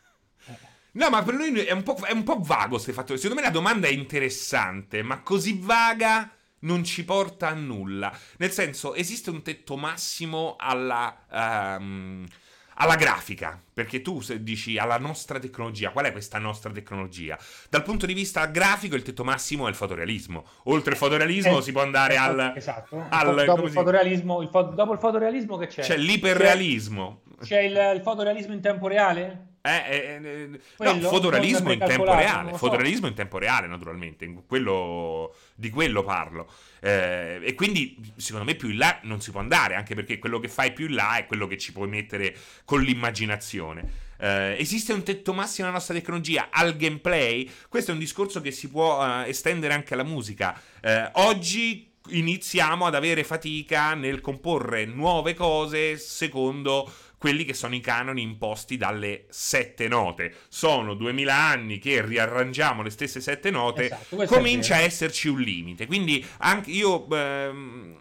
No, ma per noi è un po', è un po vago questo fatto. Secondo me la domanda è interessante, ma così vaga non ci porta a nulla. Nel senso, esiste un tetto massimo alla... Um, alla grafica, perché tu dici alla nostra tecnologia, qual è questa nostra tecnologia? Dal punto di vista grafico il tetto massimo è il fotorealismo. Oltre il fotorealismo eh, si può andare esatto, al... Esatto, al, dopo, il fotorealismo, il fo- dopo il fotorealismo che c'è? C'è l'iperrealismo. C'è, c'è il, il fotorealismo in tempo reale? Eh, eh, eh, no, fotorealismo in tempo reale, so. fotorealismo in tempo reale naturalmente, quello, di quello parlo. Eh, e quindi secondo me più in là non si può andare, anche perché quello che fai più in là è quello che ci puoi mettere con l'immaginazione. Eh, esiste un tetto massimo nella nostra tecnologia al gameplay? Questo è un discorso che si può uh, estendere anche alla musica. Eh, oggi iniziamo ad avere fatica nel comporre nuove cose secondo quelli che sono i canoni imposti dalle sette note. Sono duemila anni che riarrangiamo le stesse sette note, esatto, comincia a esserci un limite. Quindi anche io... Ehm,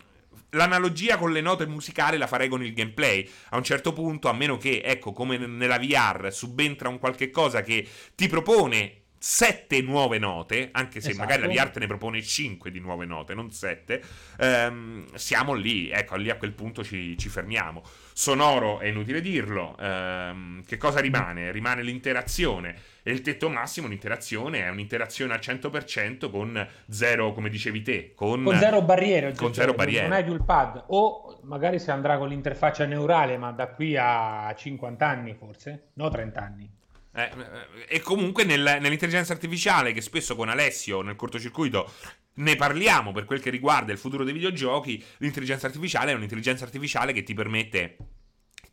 l'analogia con le note musicali la farei con il gameplay. A un certo punto, a meno che, ecco, come nella VR, subentra un qualche cosa che ti propone sette nuove note, anche se esatto. magari la VR te ne propone cinque di nuove note, non sette, ehm, siamo lì, ecco, lì a quel punto ci, ci fermiamo. Sonoro è inutile dirlo, ehm, che cosa rimane? Rimane l'interazione e il tetto massimo, l'interazione è un'interazione al 100% con zero, come dicevi te, con, con zero barriere. Con zero barriere. Non hai più il pad, o magari si andrà con l'interfaccia neurale, ma da qui a 50 anni forse, no 30 anni. Eh, eh, e comunque nel, nell'intelligenza artificiale, che spesso con Alessio nel cortocircuito ne parliamo per quel che riguarda il futuro dei videogiochi, l'intelligenza artificiale è un'intelligenza artificiale che ti permette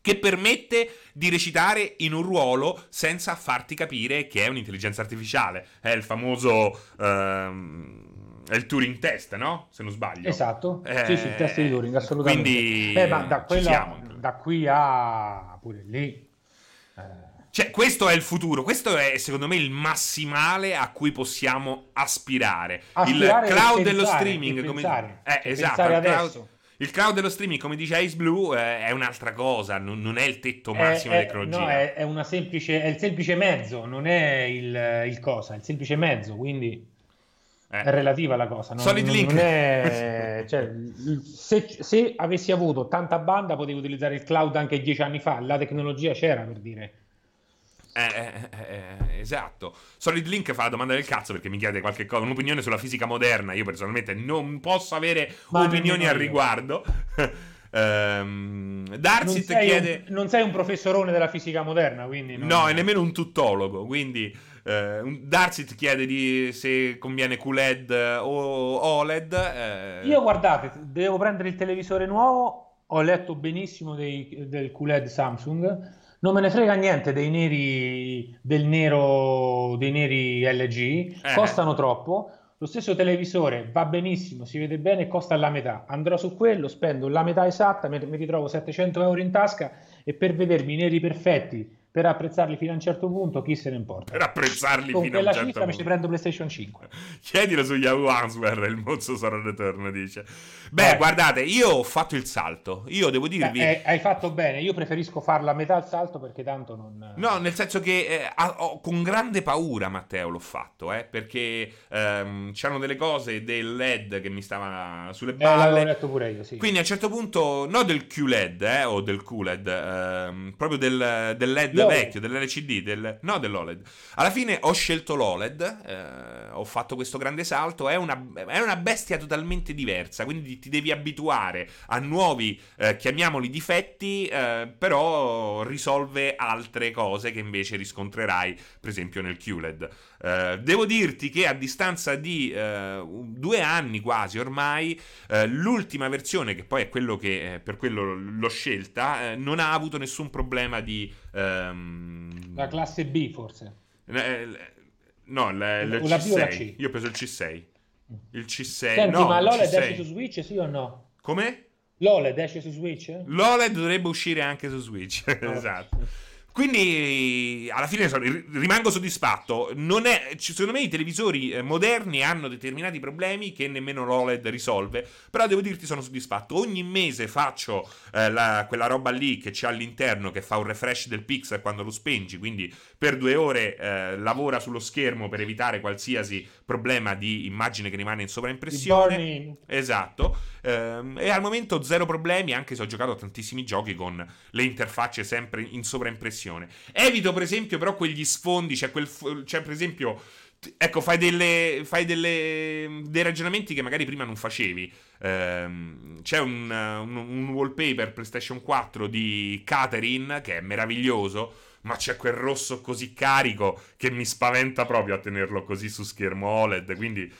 che permette di recitare in un ruolo senza farti capire che è un'intelligenza artificiale. È il famoso ehm, è il Turing test, no? Se non sbaglio. Esatto. Eh, sì, sì, il test di Turing, assolutamente. Quindi eh, ma da, quella, da qui a pure lì eh, cioè, questo è il futuro, questo è secondo me il massimale a cui possiamo aspirare. aspirare il cloud dello streaming, come eh, esatto, il cloud, il cloud, dello streaming, come dice Ice Blue, eh, è un'altra cosa, non, non, è il tetto massimo della tecnologia. No, è, è, semplice, è, il semplice mezzo, non è il, il cosa, è il semplice mezzo, quindi eh. è relativa la cosa. Non, Solid non, Link. Non è, (laughs) cioè, se, se avessi avuto tanta banda, potevo utilizzare il cloud anche dieci anni fa, la tecnologia c'era per dire eh, eh, eh, eh, esatto. Solid Link fa la domanda del cazzo perché mi chiede qualche cosa, un'opinione sulla fisica moderna. Io personalmente non posso avere Ma opinioni al riguardo. um, (laughs) Darsit chiede... Un, non sei un professorone della fisica moderna, quindi... Non... No, e nemmeno un tuttologo, quindi... Uh, Darsit chiede di se conviene QLED o OLED. Io guardate, devo prendere il televisore nuovo. Ho letto benissimo dei, del QLED Samsung non me ne frega niente dei neri, del nero, dei neri LG, eh. costano troppo. Lo stesso televisore va benissimo, si vede bene, costa la metà. Andrò su quello, spendo la metà esatta, mi ritrovo 700 euro in tasca e per vedermi i neri perfetti per apprezzarli fino a un certo punto, chi se ne importa? Per apprezzarli Con fino a un certo cifra mi ci prendo PlayStation 5. (laughs) Chiedilo su Yahoo Answer, il mozzo sarà return, dice. Beh, eh. guardate, io ho fatto il salto. Io devo dirvi... Eh, hai fatto bene, io preferisco farla a metà il salto perché tanto non... No, nel senso che eh, ho, con grande paura, Matteo, l'ho fatto, eh, perché ehm, c'erano delle cose del LED che mi stava sulle balle. Eh, l'avevo letto pure io, sì. Quindi a un certo punto, no del QLED, eh, o del QLED, ehm, proprio del, del LED. Vecchio, dell'LCD, del, no dell'OLED. Alla fine ho scelto l'OLED, eh, ho fatto questo grande salto, è una, è una, bestia totalmente diversa, quindi ti devi abituare a nuovi, eh, chiamiamoli difetti, eh, però risolve altre cose che invece riscontrerai, per esempio nel QLED. Uh, devo dirti che a distanza di uh, due anni quasi ormai, uh, l'ultima versione, che poi è quello che per quello l'ho scelta, non ha avuto nessun problema di. Um... La classe B, forse? no, la, la, la C6. Io ho preso il C6. Il C6. Senti, no, ma l'OLED esce su Switch, sì o no? Come? L'OLED esce su Switch? L'OLED dovrebbe uscire anche su Switch, oh, (laughs) esatto. Quindi alla fine rimango soddisfatto. È, secondo me i televisori eh, moderni hanno determinati problemi che nemmeno l'OLED risolve. Però devo dirti sono soddisfatto. Ogni mese faccio eh, la, quella roba lì che c'è all'interno che fa un refresh del pixel quando lo spengi. Quindi per due ore eh, lavora sullo schermo per evitare qualsiasi problema di immagine che rimane in sovraimpressione. Esatto. Ehm, e al momento zero problemi, anche se ho giocato a tantissimi giochi con le interfacce sempre in sovraimpressione. Evito, per esempio, però quegli sfondi, c'è, quel, c'è per esempio. Ecco, fai, delle, fai delle, dei ragionamenti che magari prima non facevi. Ehm, c'è un, un, un, wallpaper PlayStation 4 di Catherine che è meraviglioso, ma c'è quel rosso così carico che mi spaventa proprio a tenerlo così su schermo OLED. Quindi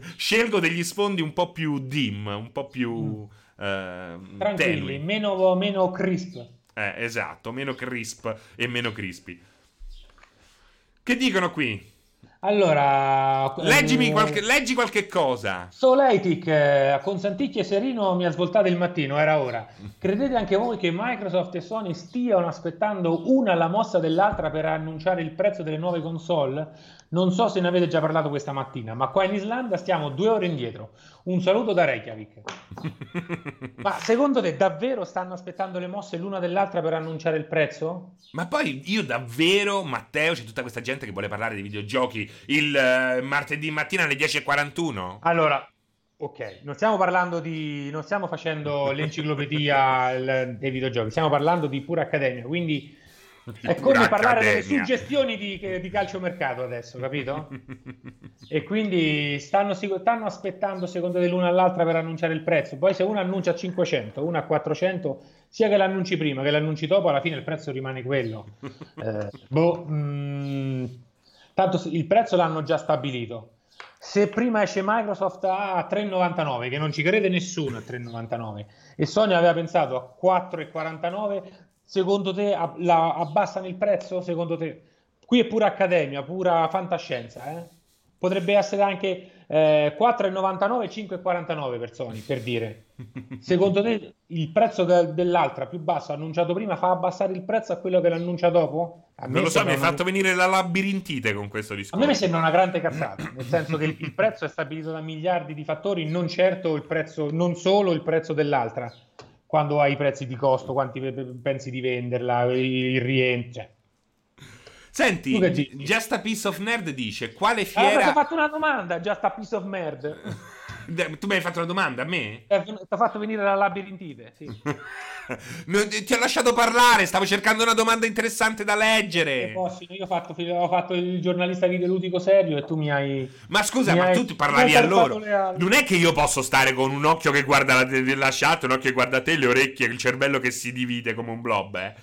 (laughs) scelgo degli sfondi un po' più dim, un po' più... Mm. Eh, Tranquilli, meno, meno crisp. Eh, esatto, meno crisp e meno crispy. Che dicono qui? Allora, Leggimi eh, qualche, leggi qualche cosa. Soleitic, eh, con e Serino mi ha svoltato il mattino, era ora. Credete anche voi che Microsoft e Sony stiano aspettando una alla mossa dell'altra per annunciare il prezzo delle nuove console? Non so se ne avete già parlato questa mattina, ma qua in Islanda stiamo due ore indietro. Un saluto da Reykjavik. (laughs) ma secondo te davvero stanno aspettando le mosse l'una dell'altra per annunciare il prezzo? Ma poi io davvero, Matteo, c'è tutta questa gente che vuole parlare dei videogiochi il uh, martedì mattina alle 10.41? Allora, Ok, non stiamo parlando di. non stiamo facendo l'enciclopedia (laughs) dei videogiochi, stiamo parlando di pura accademia. Quindi è come parlare delle suggestioni di, di calciomercato adesso, capito? (laughs) e quindi stanno, stanno, aspettando secondo te l'una all'altra per annunciare il prezzo. Poi se uno annuncia a 500, uno a 400, sia che l'annunci prima che l'annunci dopo, alla fine il prezzo rimane quello. (laughs) Eh, boh, mh, mm, tanto il prezzo l'hanno già stabilito. Se prima esce Microsoft a 3,99, che non ci crede nessuno a 3,99, e Sony aveva pensato a 4,49, secondo te la, abbassano il prezzo? Secondo te? Qui è pura accademia, pura fantascienza. Eh? Potrebbe essere anche eh, 4,99 5,49 per Sony, per dire. (laughs) Secondo te il prezzo de- dell'altra più basso annunciato prima fa abbassare il prezzo a quello che l'annuncia dopo? non lo so, mi hai fatto venire la labirintite con questo discorso. A me sembra una grande cazzata, nel senso che il prezzo è stabilito da miliardi di fattori, non certo il prezzo, non solo il prezzo dell'altra quando hai i prezzi di costo, quanti pensi di venderla, il rientro. Cioè. Senti, Just a Piece of Nerd dice quale fiera... Allora, ti ho fatto una domanda, Just a Piece of Nerd. (laughs) tu mi hai fatto una domanda a me? Eh, ti ho fatto venire la labirintite, sì. (laughs) Ti ho lasciato parlare, stavo cercando una domanda interessante da leggere. Posso, io ho fatto, ho fatto, il giornalista videoludico serio e tu mi hai... Ma scusa, ma hai, tu parlavi a loro. Non è che io posso stare con un occhio che guarda la, la chat, un occhio che guarda te, le orecchie, il cervello che si divide come un blob, eh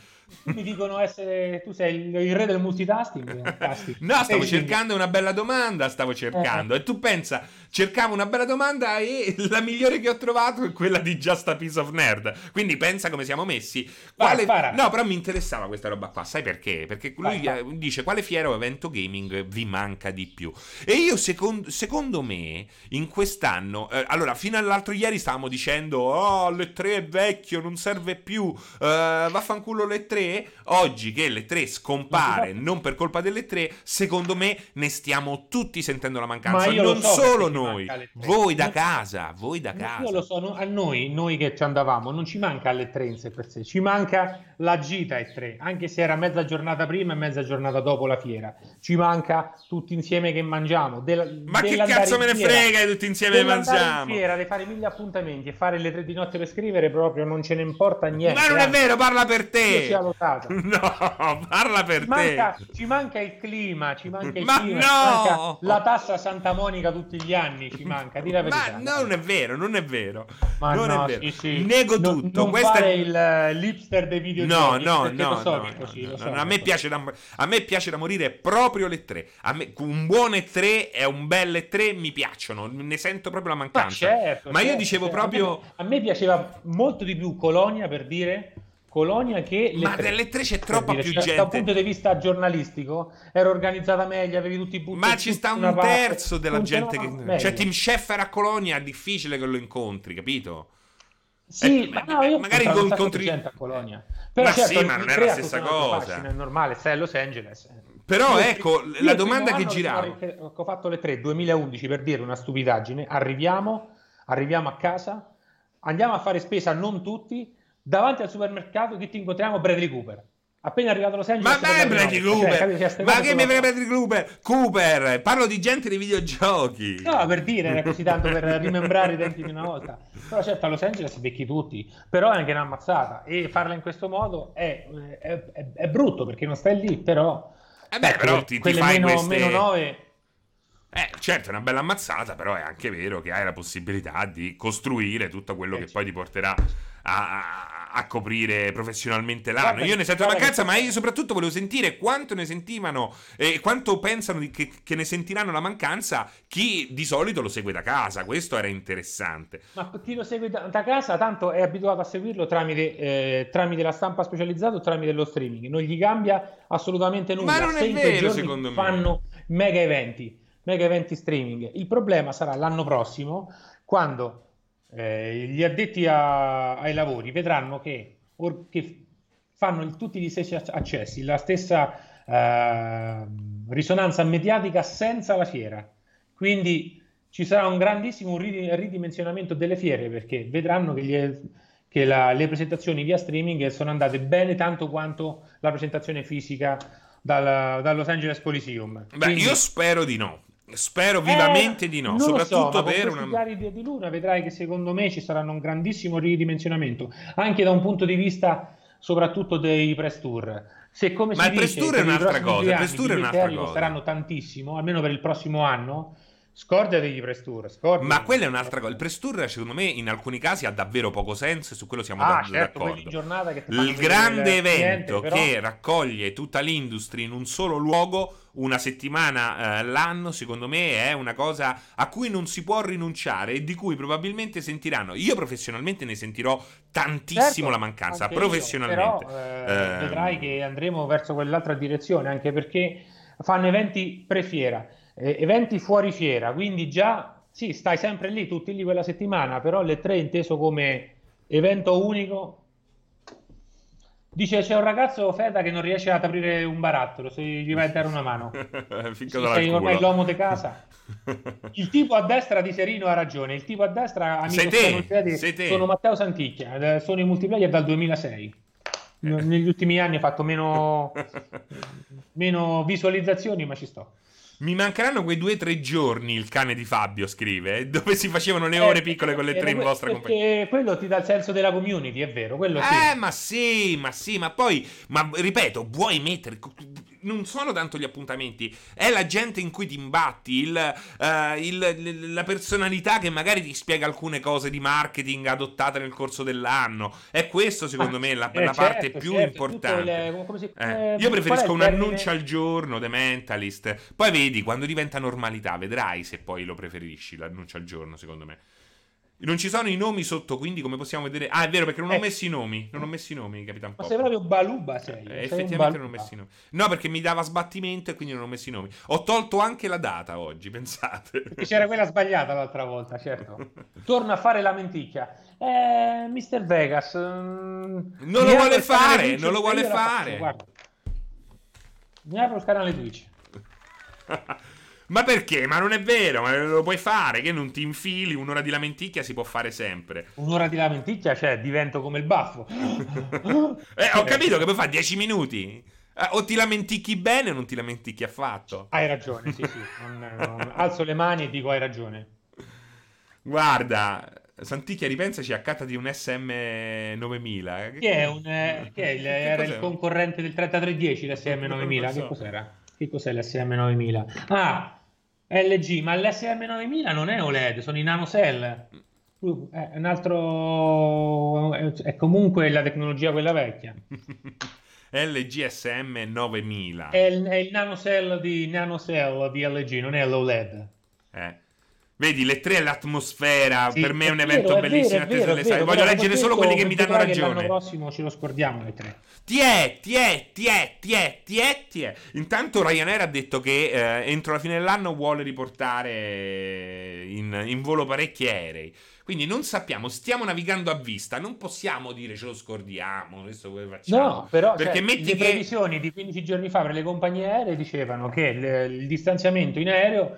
mi dicono essere tu sei il, il re del multitasking. (laughs) no, stavo cercando una bella domanda, stavo cercando. Eh. E tu pensa, cercavo una bella domanda e (laughs) la migliore che ho trovato è quella di Just a Piece of Nerd. Quindi pensa come siamo messi. Quale... Vai, no, però mi interessava questa roba qua. Sai perché? Perché lui vai, vai. dice quale fiera o evento gaming vi manca di più. E io, secondo, secondo me, in quest'anno, eh, allora, fino all'altro ieri stavamo dicendo, oh, le 3 è vecchio, non serve più, uh, vaffanculo le 3 3, oggi che le 3 scompare (laughs) non per colpa delle 3, secondo me ne stiamo tutti sentendo la mancanza. non so solo noi, voi da casa, voi da casa. Io lo so, a noi, noi che ci andavamo, non ci manca alle 3 in sé per sé, ci manca la gita e 3, anche se era mezza giornata prima e mezza giornata dopo la fiera. Ci manca tutti insieme che mangiamo. Del, Ma che cazzo me ne frega tutti insieme che mangiamo? in fiera, di fare mille appuntamenti e fare le 3 di notte per scrivere proprio non ce ne importa niente. Ma non è vero, parla per te. Io caso. (laughs) No, parla per ci manca, te. Ci manca il clima, ci manca il Ma clima, no! la tassa Santa Monica tutti gli anni, ci manca, di la verità. Ma non è vero, non è vero. Ma non no, è vero. Sì, sì. Nego non, tutto. Non Questo è il uh, lipster dei videogiochi. No, no, no, so no, così, no, so, a, me piace da, a me piace da morire proprio le tre. A me, un buon E3 e un bel E3 mi piacciono, ne sento proprio la mancanza. Ma, certo, Ma certo, io dicevo certo. proprio... A me, a me piaceva molto di più Colonia, per dire Colonia che ma tre, delle tre c'è troppa dire, più cioè, gente da un punto di vista giornalistico era organizzata meglio avevi tutti i punti ma ci sta un terzo della gente che meglio. cioè Tim Sheffer a Colonia è difficile che lo incontri capito Sì, eh, ma no, io magari con contri... a Colonia. Però ma certo, sì, ma non è la stessa cosa. È normale, stai a Los Angeles. Però io, ecco, io la domanda che girava. Ho fatto le 3, 2011 per dire una stupidaggine. Arriviamo, arriviamo a casa, andiamo a fare spesa non tutti, davanti al supermercato che ti incontriamo Bradley Cooper. Appena arrivato a Los Angeles, ma è Bradley Cooper, cioè, ma che mi frega Bradley Cooper? Cooper, parlo di gente dei videogiochi. No, per dire, era così tanto per rimembrare i tempi di una volta. Però certo a Los Angeles becchi tutti, però è anche una ammazzata e farla in questo modo è, è, è, è brutto perché non stai lì, però... Eh beh, ecco, però ti, ti fai meno, queste... meno 9 eh, certo, è una bella ammazzata, però è anche vero che hai la possibilità di costruire tutto quello eh, che poi ti porterà a, a, a coprire professionalmente l'anno. Guarda, io ne sento la mancanza, ma io soprattutto volevo sentire quanto ne sentivano e eh, quanto pensano di, che, che, ne sentiranno la mancanza chi di solito lo segue da casa. Questo era interessante. Ma chi lo segue da, da casa, tanto è abituato a seguirlo tramite, eh, tramite la stampa specializzata o tramite lo streaming. Non gli cambia assolutamente nulla. Ma non è vero, secondo me. Fanno mega eventi, mega eventi streaming. Il problema sarà l'anno prossimo quando eh, gli addetti a, ai lavori vedranno che, or, che fanno il, tutti gli stessi accessi, la stessa eh, risonanza mediatica senza la fiera. Quindi ci sarà un grandissimo ridimensionamento delle fiere perché vedranno che, gli, che la, le presentazioni via streaming sono andate bene tanto quanto la presentazione fisica dal, dal Los Angeles Coliseum. Beh, Quindi... io spero di no. Spero vivamente eh, di no, soprattutto so, per una. Con di, di Luna vedrai che secondo me ci saranno un grandissimo ridimensionamento, anche da un punto di vista soprattutto dei press tour. Se come Ma il press tour è un'altra cosa, il press tour è un'altra cosa. Saranno tantissimo, almeno per il prossimo anno Scordati di press tour. Scordati. Ma quella è un'altra cosa. Il press tour, secondo me, in alcuni casi ha davvero poco senso. E su quello siamo ah, certo, d'accordo. il grande evento cliente, che raccoglie tutta l'industria in un solo luogo, una settimana eh, l'anno, secondo me, è una cosa a cui non si può rinunciare e di cui probabilmente sentiranno. Io professionalmente ne sentirò tantissimo certo, la mancanza. Professionalmente. Io, però, eh, eh, vedrai che andremo verso quell'altra direzione, anche perché fanno eventi pre-fiera eh, eventi fuori fiera, quindi già sì, stai sempre lì, tutti lì quella settimana, però le tre inteso come evento unico. Dice c'è un ragazzo Feda che non riesce ad aprire un barattolo, se gli vai a dare una mano. (laughs) sì, sei ormai l'uomo di casa. (laughs) Il tipo a destra di Serino ha ragione, il tipo a destra, amico sei te, sei te. sono Matteo Santicchia, eh, sono in multiplayer dal 2006. Negli ultimi anni ha fatto meno, (laughs) meno visualizzazioni, ma ci sto. Mi mancheranno quei due o tre giorni, il cane di Fabio scrive, dove si facevano le ore eh, piccole con le tre in vostra compagnia. Perché quello ti dà il senso della community, è vero, quello sì. Eh, ma sì, ma sì, ma poi, ma ripeto, vuoi mettere non sono tanto gli appuntamenti, è la gente in cui ti imbatti, il, uh, il, la personalità che magari ti spiega alcune cose di marketing adottate nel corso dell'anno. È questo, secondo ah, me, la, eh, la certo, parte più certo, importante. Le, si, eh, eh, io preferisco un annuncio al giorno, The Mentalist. Poi vedi, quando diventa normalità, vedrai se poi lo preferisci l'annuncio al giorno, secondo me. Non ci sono i nomi sotto, quindi come possiamo vedere... Ah, è vero, perché non ho eh. messo i nomi. Non ho messo i nomi, Capitan Pop. Ma sei proprio baluba, sei. Eh, effettivamente baluba. non ho messo i nomi. No, perché mi dava sbattimento e quindi non ho messo i nomi. Ho tolto anche la data oggi, (laughs) pensate. Perché c'era quella sbagliata l'altra volta, certo. Torna a fare la menticchia. Eh, Mr. Vegas... Mm, non lo vuole fare, non lo vuole fare. Guarda. Mi apro il canale Twitch. (laughs) Ma perché? Ma non è vero, ma lo puoi fare, che non ti infili, un'ora di lamenticchia si può fare sempre. Un'ora di lamenticchia, cioè, divento come il baffo. (laughs) eh, ho capito che puoi fare 10 minuti. Eh, o ti lamenticchi bene o non ti lamenticchi affatto. Hai ragione, sì, sì. Non, non... Alzo le mani e dico hai ragione. Guarda, Santicchia, ripensaci, accattati un SM9000. Che, è un, eh, che, è il, che era il concorrente del 3310, l'SM9000? So. Che cos'era? Che cos'è l'SM9000? Ah, LG, ma l'SM9000 non è OLED, sono i nanocell. È un altro è comunque la tecnologia quella vecchia. (laughs) LG SM9000. È il, è il nanocell, di, nanocell di LG, non è l'OLED. Eh. Vedi, le tre è l'atmosfera. Sì, per me è un evento vero, bellissimo. È vero, è vero, Voglio leggere solo quelli che mi danno ragione. L'anno prossimo ce lo scordiamo le tre. Tiè, tiè, tiè, tiè, tiè, tiè. Intanto Ryanair ha detto che eh, entro la fine dell'anno vuole riportare in, in volo parecchi aerei. Quindi non sappiamo, stiamo navigando a vista, non possiamo dire ce lo scordiamo, adesso come facciamo. No, però Perché cioè, metti le che... previsioni di 15 giorni fa per le compagnie aeree dicevano che il, il distanziamento in aereo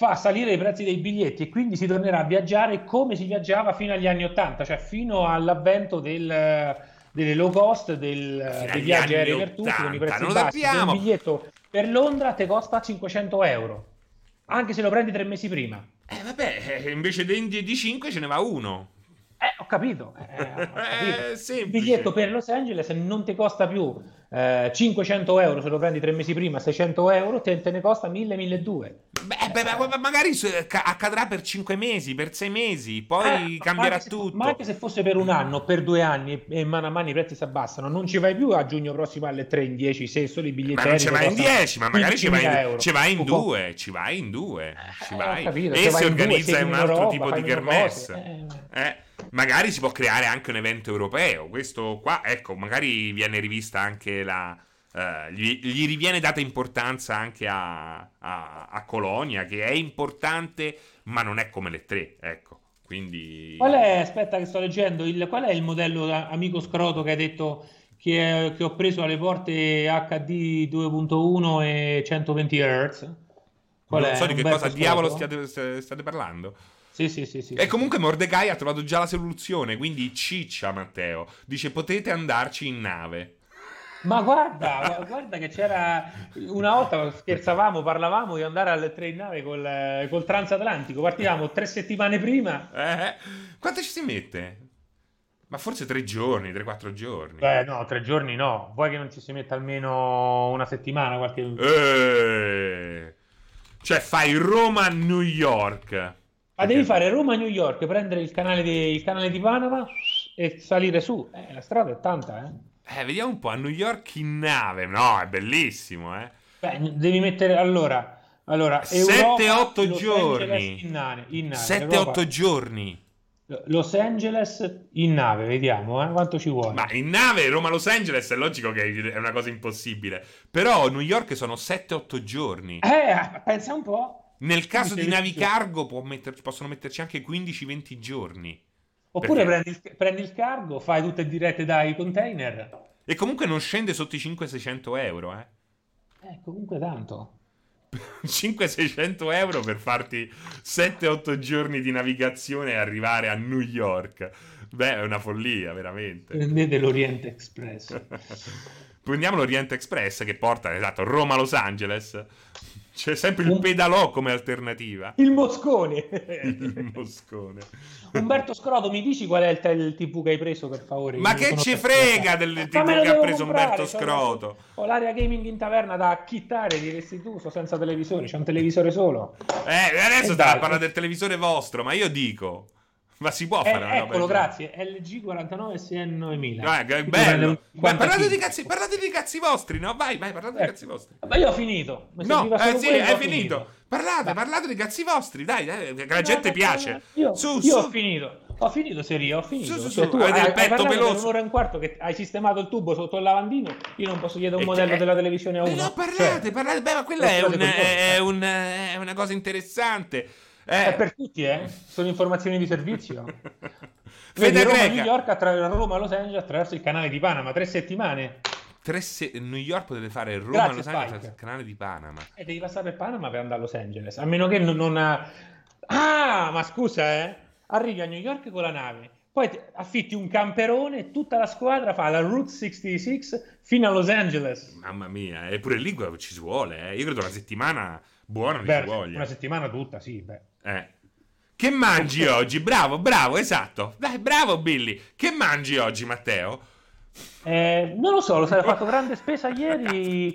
fa salire i prezzi dei biglietti e quindi si tornerà a viaggiare come si viaggiava fino agli anni 80, cioè fino all'avvento del, delle low cost, del, dei viaggi aerei per tutti con i prezzi non bassi. Un biglietto per Londra ti costa 500 euro, anche se lo prendi tre mesi prima. Eh vabbè, eh, invece di 5 ce ne va uno. Eh, ho capito. Eh, ho (laughs) capito. Il biglietto per Los Angeles non ti costa più eh, 500 euro se lo prendi tre mesi prima, 600 euro, te, te ne costa 1000-1200. Beh, beh, beh, magari accadrà per 5 mesi, per 6 mesi, poi eh, cambierà ma tutto. ma anche se fosse per un anno, per due anni e mano a mano i prezzi si abbassano, non ci vai più a giugno prossimo alle 3 in 10 se solo i biglietti Ma non ci vai in 10, ma magari ci vai in, ci vai in 2, ci vai in 2, ci vai. Capito, e si organizza un altro Europa, tipo di kermesse. Eh. Eh magari si può creare anche un evento europeo. Questo qua, ecco, magari viene rivista anche la. Uh, gli, gli, riviene data importanza anche a, a, a, Colonia, che è importante, ma non è come le tre, ecco. Quindi... Qual è, aspetta che sto leggendo, il, qual è il modello amico scroto che hai detto che, che ho preso alle porte HD 2.1 e 120 Hz? Qual non è? so di che cosa diavolo stiate, state parlando. Sì, sì, sì, sì. E comunque Mordecai ha trovato già la soluzione, quindi ciccia Matteo. Dice potete andarci in nave. Ma guarda, (laughs) guarda che c'era una volta scherzavamo, parlavamo di andare alle tre in nave col, col transatlantico. Partivamo tre settimane prima. Eh, quanto ci si mette? Ma forse tre giorni, tre, quattro giorni. Beh, no, tre giorni no. Vuoi che non ci si metta almeno una settimana? Qualche... Eh, cioè, fai Roma-New York. Ma devi fare Roma-New York, prendere il canale, di, il canale di Panama e salire su. Eh, la strada è tanta, eh. Eh, vediamo un po', a New York in nave. No, è bellissimo, eh. Beh, devi mettere, allora... Allora, 7-8 giorni. In nave, in nave, 7-8 giorni. Los Angeles in nave, vediamo eh, quanto ci vuole. Ma in nave Roma-Los Angeles è logico che è una cosa impossibile. Però New York sono 7-8 giorni. Eh, pensa un po'. Nel caso di navi cargo metter, possono metterci anche 15-20 giorni. Oppure prendi, il, prendi, il, cargo, fai tutte dirette dai container. E comunque non scende sotto i 500-600 euro, eh. Eh, comunque tanto. (laughs) 500-600 euro per farti 7-8 giorni di navigazione e arrivare a New York. Beh, è una follia, veramente. Prendete l'Oriente Express. (laughs) Prendiamo l'Oriente Express che porta, esatto, Roma-Los Angeles. C'è sempre il pedalò come alternativa. Il Moscone. (laughs) il Moscone. Umberto Scroto, mi dici qual è il, tel- TV che hai preso per favore? Ma che ci frega del TV che ha preso comprare, Umberto Scroto? Ho l'area gaming in taverna da acchittare, diresti tu, sto senza televisore, c'è un televisore solo. Eh, adesso sta a parlare del televisore vostro, ma io dico... (laughs) Ma si può fare eh, Eccolo, grazie. LG 49 SN9000. Ah, bello. Parlate di, cazzi, parlate di cazzi vostri, no? Vai, vai, parlate eh. di cazzi vostri. Ma io ho finito. no, eh, sì, hai finito. finito. Parlate, vai. parlate di cazzi vostri, dai, dai che la gente piace. Io, su, io su. ho finito. Ho finito, Seria, ho finito. Su, su, cioè, tu hai, hai, petto peloso. un'ora e un quarto che hai sistemato il tubo sotto il lavandino. Io non posso chiedere un e modello della televisione a uno. No, parlate, cioè, parlate. Beh, ma quella è, un, è, un, è una cosa interessante. Eh. È per tutti, eh? Sono informazioni di servizio. (laughs) Vedi Roma, New York attraverso Roma, Los Angeles attraverso il canale di Panama, tre settimane. Tre se- New York potete fare Roma, Grazie, Los Angeles attraverso il canale di Panama. E devi passare per Panama per andare a Los Angeles, a meno che non... non ha... Ah, ma scusa, eh? Arrivi a New York con la nave, poi affitti un camperone, tutta la squadra fa la Route 66 fino a Los Angeles. Mamma mia, eppure lì ci si vuole, eh? Io credo una settimana buona beh, ci voglia. Una settimana tutta, sì, beh. Eh. Che mangi (laughs) oggi? Bravo, bravo, esatto. Dai, bravo Billy. Che mangi oggi, Matteo? Eh, non lo so, lo sai, ho (laughs) fatto grande spesa ieri.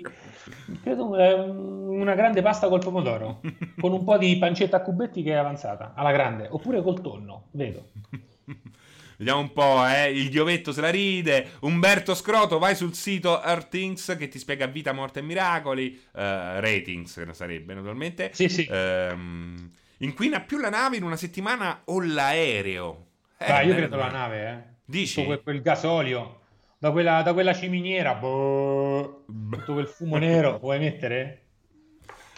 Credo eh, una grande pasta col pomodoro con un po' di pancetta a cubetti che è avanzata alla grande, oppure col tonno, vedo. (laughs) Vediamo un po', eh. Il Ghiovetto se la ride. Umberto Scroto, vai sul sito Earthings che ti spiega vita, morte e miracoli. Uh, ratings sarebbe, naturalmente. Sì, sì. Um, Inquina più la nave in una settimana o l'aereo? Eh, ah, io credo la nave, eh. Dici? Quel, quel gasolio. Da quella, da quella ciminiera, boh, tutto quel fumo nero, (laughs) puoi mettere?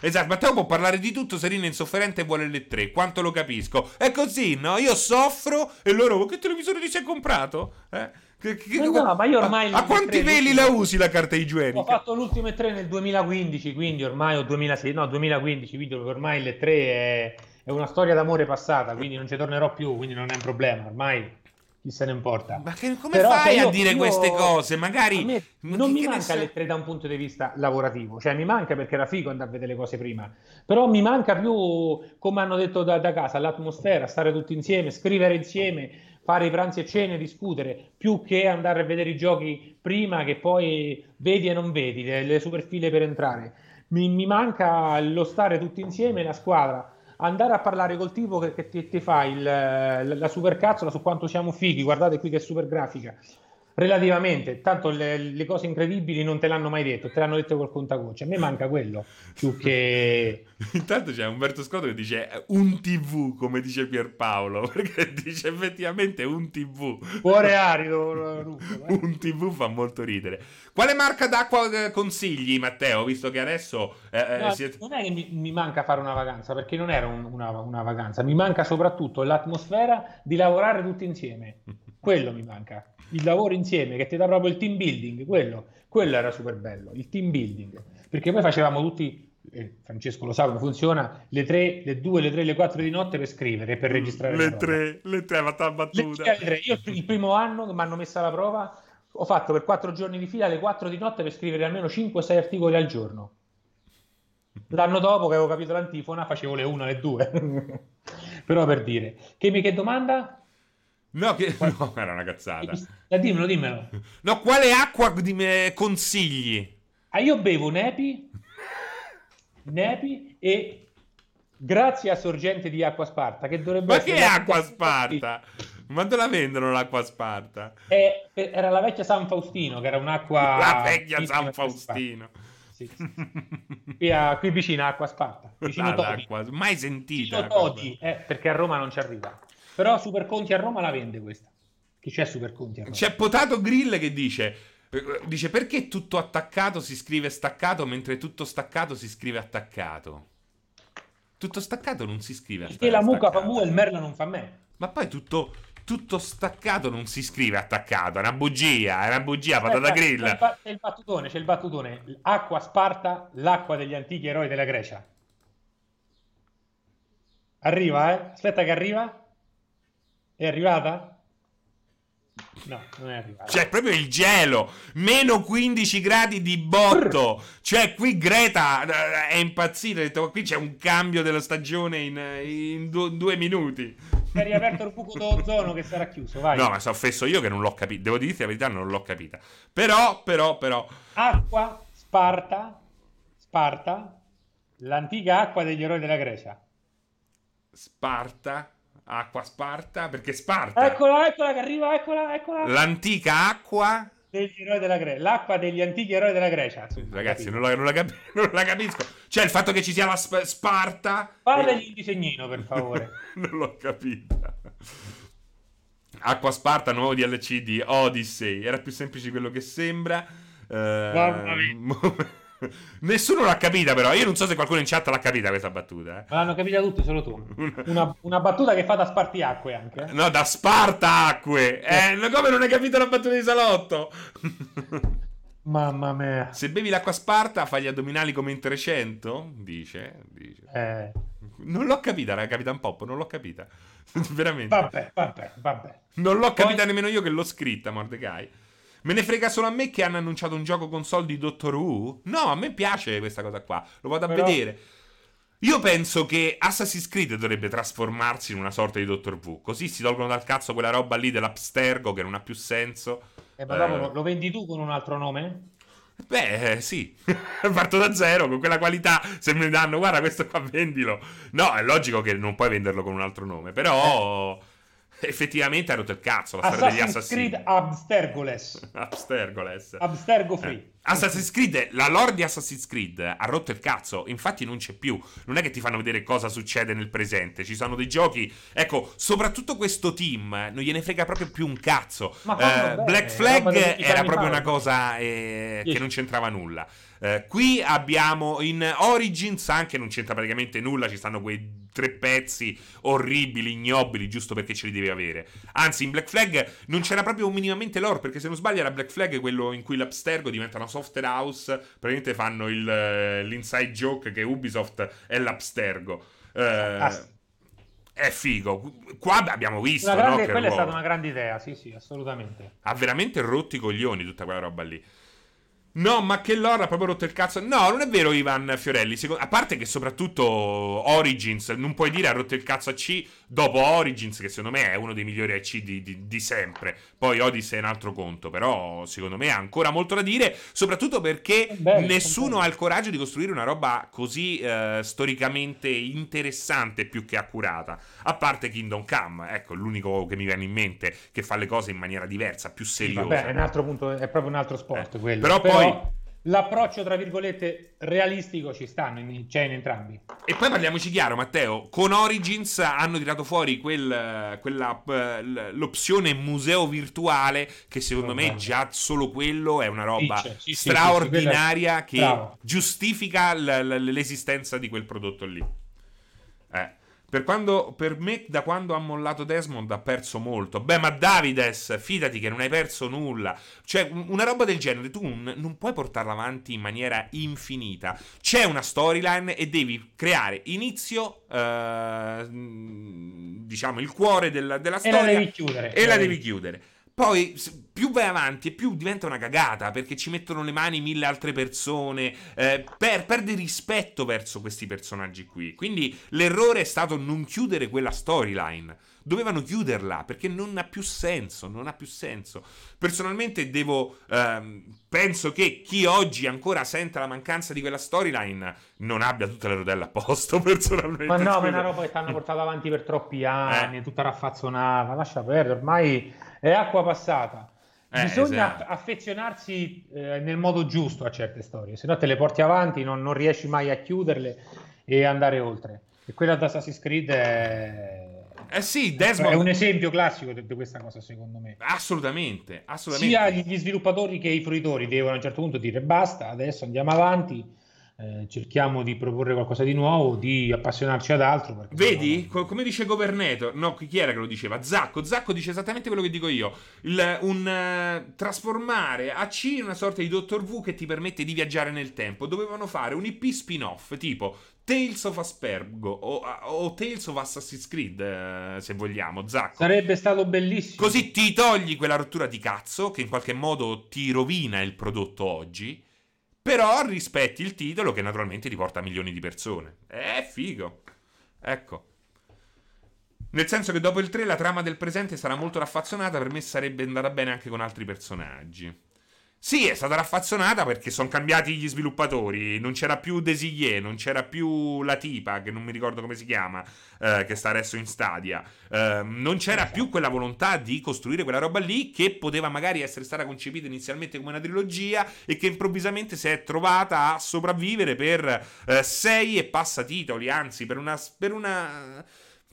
Esatto, Matteo può parlare di tutto, Serena è insofferente e vuole le tre, quanto lo capisco. È così, no? Io soffro e loro, che televisore ti sei comprato? Eh? Che, che, no, ma io ormai... A, a quanti peli la usi la carta igienica? Ho fatto l'ultime tre nel 2015, quindi ormai o 2006, no, 2015, quindi ormai le tre è, è una storia d'amore passata, quindi non ci tornerò più, quindi non è un problema, ormai chi se ne importa. Ma che, come Però fai a dire io, queste cose? Magari me, non mi manca le tre da un punto di vista lavorativo, cioè mi manca perché era figo andare a vedere le cose prima, però mi manca più, come hanno detto da, da casa, l'atmosfera, stare tutti insieme, scrivere insieme, fare i pranzi e cene, discutere, più che andare a vedere i giochi prima che poi vedi e non vedi, le, le superfile per entrare. Mi, mi manca lo stare tutti insieme, la squadra andare a parlare col tipo che, che ti, ti, fa il, la supercazzola su quanto siamo fighi, guardate qui che super grafica. Relativamente, tanto le, le, cose incredibili non te l'hanno mai detto, te l'hanno detto col contagocce. A me manca quello più che. (laughs) Intanto c'è Umberto Scotto che dice un TV, come dice Pierpaolo, (laughs) perché dice effettivamente un TV. Cuore arido, Ruffo, (laughs) eh? un TV fa molto ridere. Quale marca d'acqua eh, consigli, Matteo? Visto che adesso. Eh, eh, no, siete... Non è che mi, mi, manca fare una vacanza, perché non era un, una, una, vacanza, mi manca soprattutto l'atmosfera di lavorare tutti insieme. Quello mi manca. Il lavoro insieme che ti dà proprio il team building, quello, quello era super bello, il team building. Perché poi facevamo tutti, Francesco lo sa come funziona, le 3, le 2, le 3, le 4 di notte per scrivere, per registrare. Le 3, le 3, ma battuta. Le 3, Io il primo anno che mi hanno messo alla prova ho fatto per quattro giorni di fila le 4 di notte per scrivere almeno 5-6 articoli al giorno. L'anno dopo che avevo capito l'antifona facevo le 1 le 2. (laughs) Però per dire. Che, che domanda? No, che... (laughs) no, era una cazzata. Eh, dimmelo, dimmelo. No, quale acqua di me consigli? Ah, io bevo Nepi, Nepi e grazie a Sorgente di Acqua Sparta, che dovrebbe Ma che acqua Sparta? Ma dove la vendono l'acqua Sparta? Eh, era la vecchia San Faustino, che era un'acqua... La vecchia San Faustino. Sì, sì. Qui, a, qui vicino a Acqua Sparta. Vicino ah, Todi. Mai sentita. Vicino Todi, eh, perché a Roma non ci arriva. Però Superconti a Roma la vende questa. Chi c'è Superconti a Roma? C'è Potato Grill che dice... Dice perché tutto attaccato si scrive staccato mentre tutto staccato si scrive attaccato? Tutto staccato non si scrive attaccato. Perché la mucca fa mu e il merlo non fa me. Ma poi tutto tutto staccato non si scrive attaccato, è una bugia, è una bugia, patata grill. C'è il, c'è il battutone, c'è il battutone. Acqua Sparta, l'acqua degli antichi eroi della Grecia. Arriva, eh? Aspetta che arriva. È arrivata? No, non è arrivato. C'è proprio il gelo, meno 15 gradi di botto. Brr. Cioè, qui Greta eh, è impazzita. Ha detto: Qui c'è un cambio della stagione in, in due, due minuti. Si è riaperto il buco d'ozono che sarà chiuso. Vai. No, ma sono offesso io che non l'ho capito. Devo dirti la verità, non l'ho capita. Però, però, però. Acqua, Sparta, Sparta, l'antica acqua degli eroi della Grecia. Sparta acqua Sparta, perché Sparta... Eccola, eccola che arriva, eccola, eccola. L'antica acqua... Degli eroi della Grecia, l'acqua degli antichi eroi della Grecia. Ragazzi, non la, non, la capi- (laughs) non la, capisco. Cioè, il fatto che ci sia la sp- Sparta... Parlagli il disegnino, per favore. (laughs) non l'ho capita. Acqua Sparta, nuovo DLC di Odyssey. Era più semplice di quello che sembra. Mamma mia. (laughs) (laughs) Nessuno l'ha capita, però. Io non so se qualcuno in chat l'ha capita questa battuta. Eh. L'hanno capita tutti, solo tu. Una, una, battuta che fa da spartiacque anche. Eh. No, da spartacque. Eh, come non hai capito la battuta di salotto? (laughs) Mamma mia. Se bevi l'acqua sparta, fai gli addominali come in 300? Dice. dice. Eh. Non l'ho capita, era Capitan Pop, non l'ho capita. (laughs) Veramente. Vabbè, vabbè, vabbè. Non l'ho capita Poi... nemmeno io che l'ho scritta, Mordecai. Me ne frega solo a me che hanno annunciato un gioco console di Doctor Who? No, a me piace questa cosa qua. Lo vado a Però... vedere. Io penso che Assassin's Creed dovrebbe trasformarsi in una sorta di Doctor Who. Così si tolgono dal cazzo quella roba lì dell'Abstergo che non ha più senso. E eh, ma dopo eh... lo vendi tu con un altro nome? Beh, eh, sì, (laughs) parto da zero con quella qualità. Se mi danno, guarda, questo qua vendilo. No, è logico che non puoi venderlo con un altro nome, però. Eh effettivamente ha rotto il cazzo la storia degli assassini. Creed Abstergoles. (laughs) Abstergoles. Abstergo free. Eh. Assassin's Creed, la lore di Assassin's Creed ha rotto il cazzo, infatti non c'è più. Non è che ti fanno vedere cosa succede nel presente, ci sono dei giochi. Ecco, soprattutto questo team non gliene frega proprio più un cazzo. Eh, Black Flag era proprio una cosa eh, che non c'entrava nulla. Eh, qui abbiamo in Origins, anche non c'entra praticamente nulla, ci stanno quei tre pezzi orribili, ignobili, giusto perché ce li devi avere. Anzi, in Black Flag non c'era proprio minimamente lore, perché se non sbaglio era Black Flag quello in cui l'Abstergo diventa una software house, praticamente fanno il, eh, l'inside joke che Ubisoft è l'Abstergo. Eh, ah. È figo. Qua abbiamo visto. Grande, no, quella è stata una grande idea, sì, sì, assolutamente. Ha veramente rotto i coglioni tutta quella roba lì. No, ma che lore ha proprio rotto il cazzo. No, non è vero, Ivan Fiorelli. Secondo... A parte che soprattutto Origins, non puoi dire ha rotto il cazzo a C dopo Origins, che secondo me è uno dei migliori AC di, di, di sempre. Poi Odyssey è un altro conto, però secondo me ha ancora molto da dire, soprattutto perché Beh, nessuno ha il coraggio di costruire una roba così eh, storicamente interessante più che accurata. A parte Kingdom Come, ecco, l'unico che mi viene in mente che fa le cose in maniera diversa, più seriosa. Sì, vabbè, è un altro punto, è proprio un altro sport eh, quello. Però, però poi l'approccio, tra virgolette, realistico ci stanno, in, c'è in entrambi. E poi parliamoci chiaro, Matteo, con Origins hanno tirato fuori quel, quella, l'opzione museo virtuale che secondo me già solo quello è una roba sì, sì, straordinaria sì, che bravo. giustifica l'esistenza di quel prodotto lì. Per, quando, per, me, da quando ha mollato Desmond, ha perso molto. Beh, ma Davides, fidati che non hai perso nulla. Cioè, una roba del genere, tu non, non puoi portarla avanti in maniera infinita. C'è una storyline e devi creare inizio, eh, diciamo, il cuore della, della storia. E la devi chiudere. E la devi chiudere. Poi più vai avanti e più diventa una cagata perché ci mettono le mani mille altre persone, eh, per, perde rispetto verso questi personaggi qui. Quindi l'errore è stato non chiudere quella storyline. Dovevano chiuderla perché non ha più senso, non ha più senso. Personalmente devo, ehm, penso che chi oggi ancora sente la mancanza di quella storyline non abbia tutte le rodelle a posto (laughs) personalmente. Ma no, ma è una roba che ti hanno portato avanti per troppi anni, eh. tutta raffazzonata, lascia perdere, ormai è acqua passata. Eh, Bisogna esatto. affezionarsi eh, nel modo giusto a certe storie, se no te le porti avanti, non, non, riesci mai a chiuderle e andare oltre. E quella da Assassin's Creed è... Eh sì, Desmond... è un esempio classico di, di, questa cosa, secondo me. Assolutamente, assolutamente. Sia gli sviluppatori che i fruitori devono a un certo punto dire basta, adesso andiamo avanti eh, cerchiamo di proporre qualcosa di nuovo, di appassionarci ad altro. Vedi, no... come dice Governator, no, chi era che lo diceva? Zacco, Zacco dice esattamente quello che dico io, Il, un uh, trasformare AC in una sorta di Dottor V che ti permette di viaggiare nel tempo. Dovevano fare un IP spin-off, tipo Tales of Aspergo o, o Tales of Assassin's Creed, eh, se vogliamo, Zacco. Sarebbe stato bellissimo. Così ti togli quella rottura di cazzo che in qualche modo ti rovina il prodotto oggi però rispetti il titolo che naturalmente ti porta a milioni di persone. È figo. Ecco. Nel senso che dopo il 3 la trama del presente sarà molto raffazzonata, per me sarebbe andata bene anche con altri personaggi. Sì, è stata raffazzonata perché sono cambiati gli sviluppatori. Non c'era più Designé, non c'era più la tipa, che non mi ricordo come si chiama, eh, che sta adesso in Stadia. Eh, non c'era più quella volontà di costruire quella roba lì che poteva magari essere stata concepita inizialmente come una trilogia e che improvvisamente si è trovata a sopravvivere per eh, sei e passa titoli, anzi per una... Per una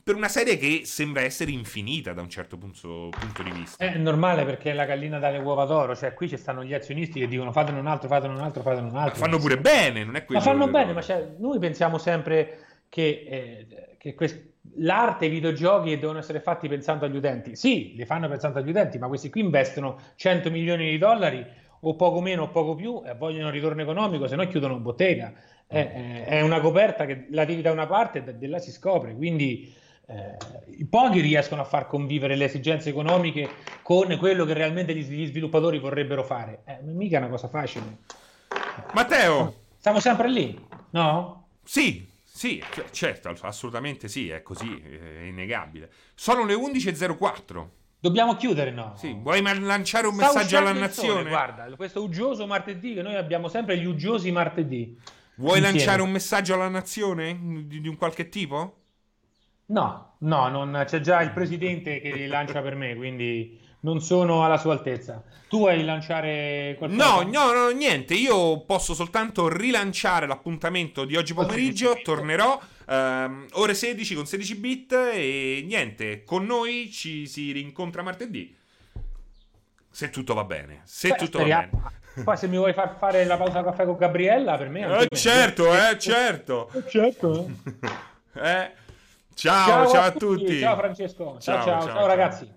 per una serie che sembra essere infinita da un certo punto, punto, di vista. È normale perché è la gallina dalle uova d'oro, cioè qui ci stanno gli azionisti che dicono fatene un altro, fatene un altro, fatene un altro. Ma fanno pure bene, non è quello. Ma fanno bene, ma cioè, noi pensiamo sempre che, eh, che quest- l'arte e i videogiochi devono essere fatti pensando agli utenti. Sì, li fanno pensando agli utenti, ma questi qui investono 100 milioni di dollari o poco meno o poco più e vogliono ritorno economico, se no chiudono bottega. È, è una coperta che la devi da una parte e da là si scopre, quindi eh, pochi riescono a far convivere le esigenze economiche con quello che realmente gli, sviluppatori vorrebbero fare. Eh, mica è una cosa facile. Matteo! Siamo sempre lì, no? Sì, sì, certo, assolutamente sì, è così, è innegabile. Sono le 11.04. Dobbiamo chiudere, no? Sì, vuoi lanciare un Sta messaggio alla nazione? Sole, guarda, questo uggioso martedì, che noi abbiamo sempre gli uggiosi martedì. Vuoi insieme. lanciare un messaggio alla nazione di, di un qualche tipo? No, no, non, c'è già il presidente che li lancia per me, quindi non sono alla sua altezza. Tu vuoi lanciare qualcosa? No, no, no, niente. Io posso soltanto rilanciare l'appuntamento di oggi pomeriggio. Tornerò um, ore 16 con 16 bit e niente. Con noi ci si rincontra martedì. Se tutto va bene. Se Beh, tutto speriamo. va bene. Poi se mi vuoi far fare la pausa caffè con Gabriella, per me eh, certo, eh, certo. Eh, certo. (laughs) eh. Ciao, ciao, ciao, a tutti. Ciao Francesco. ciao, ciao, ciao, ciao ragazzi.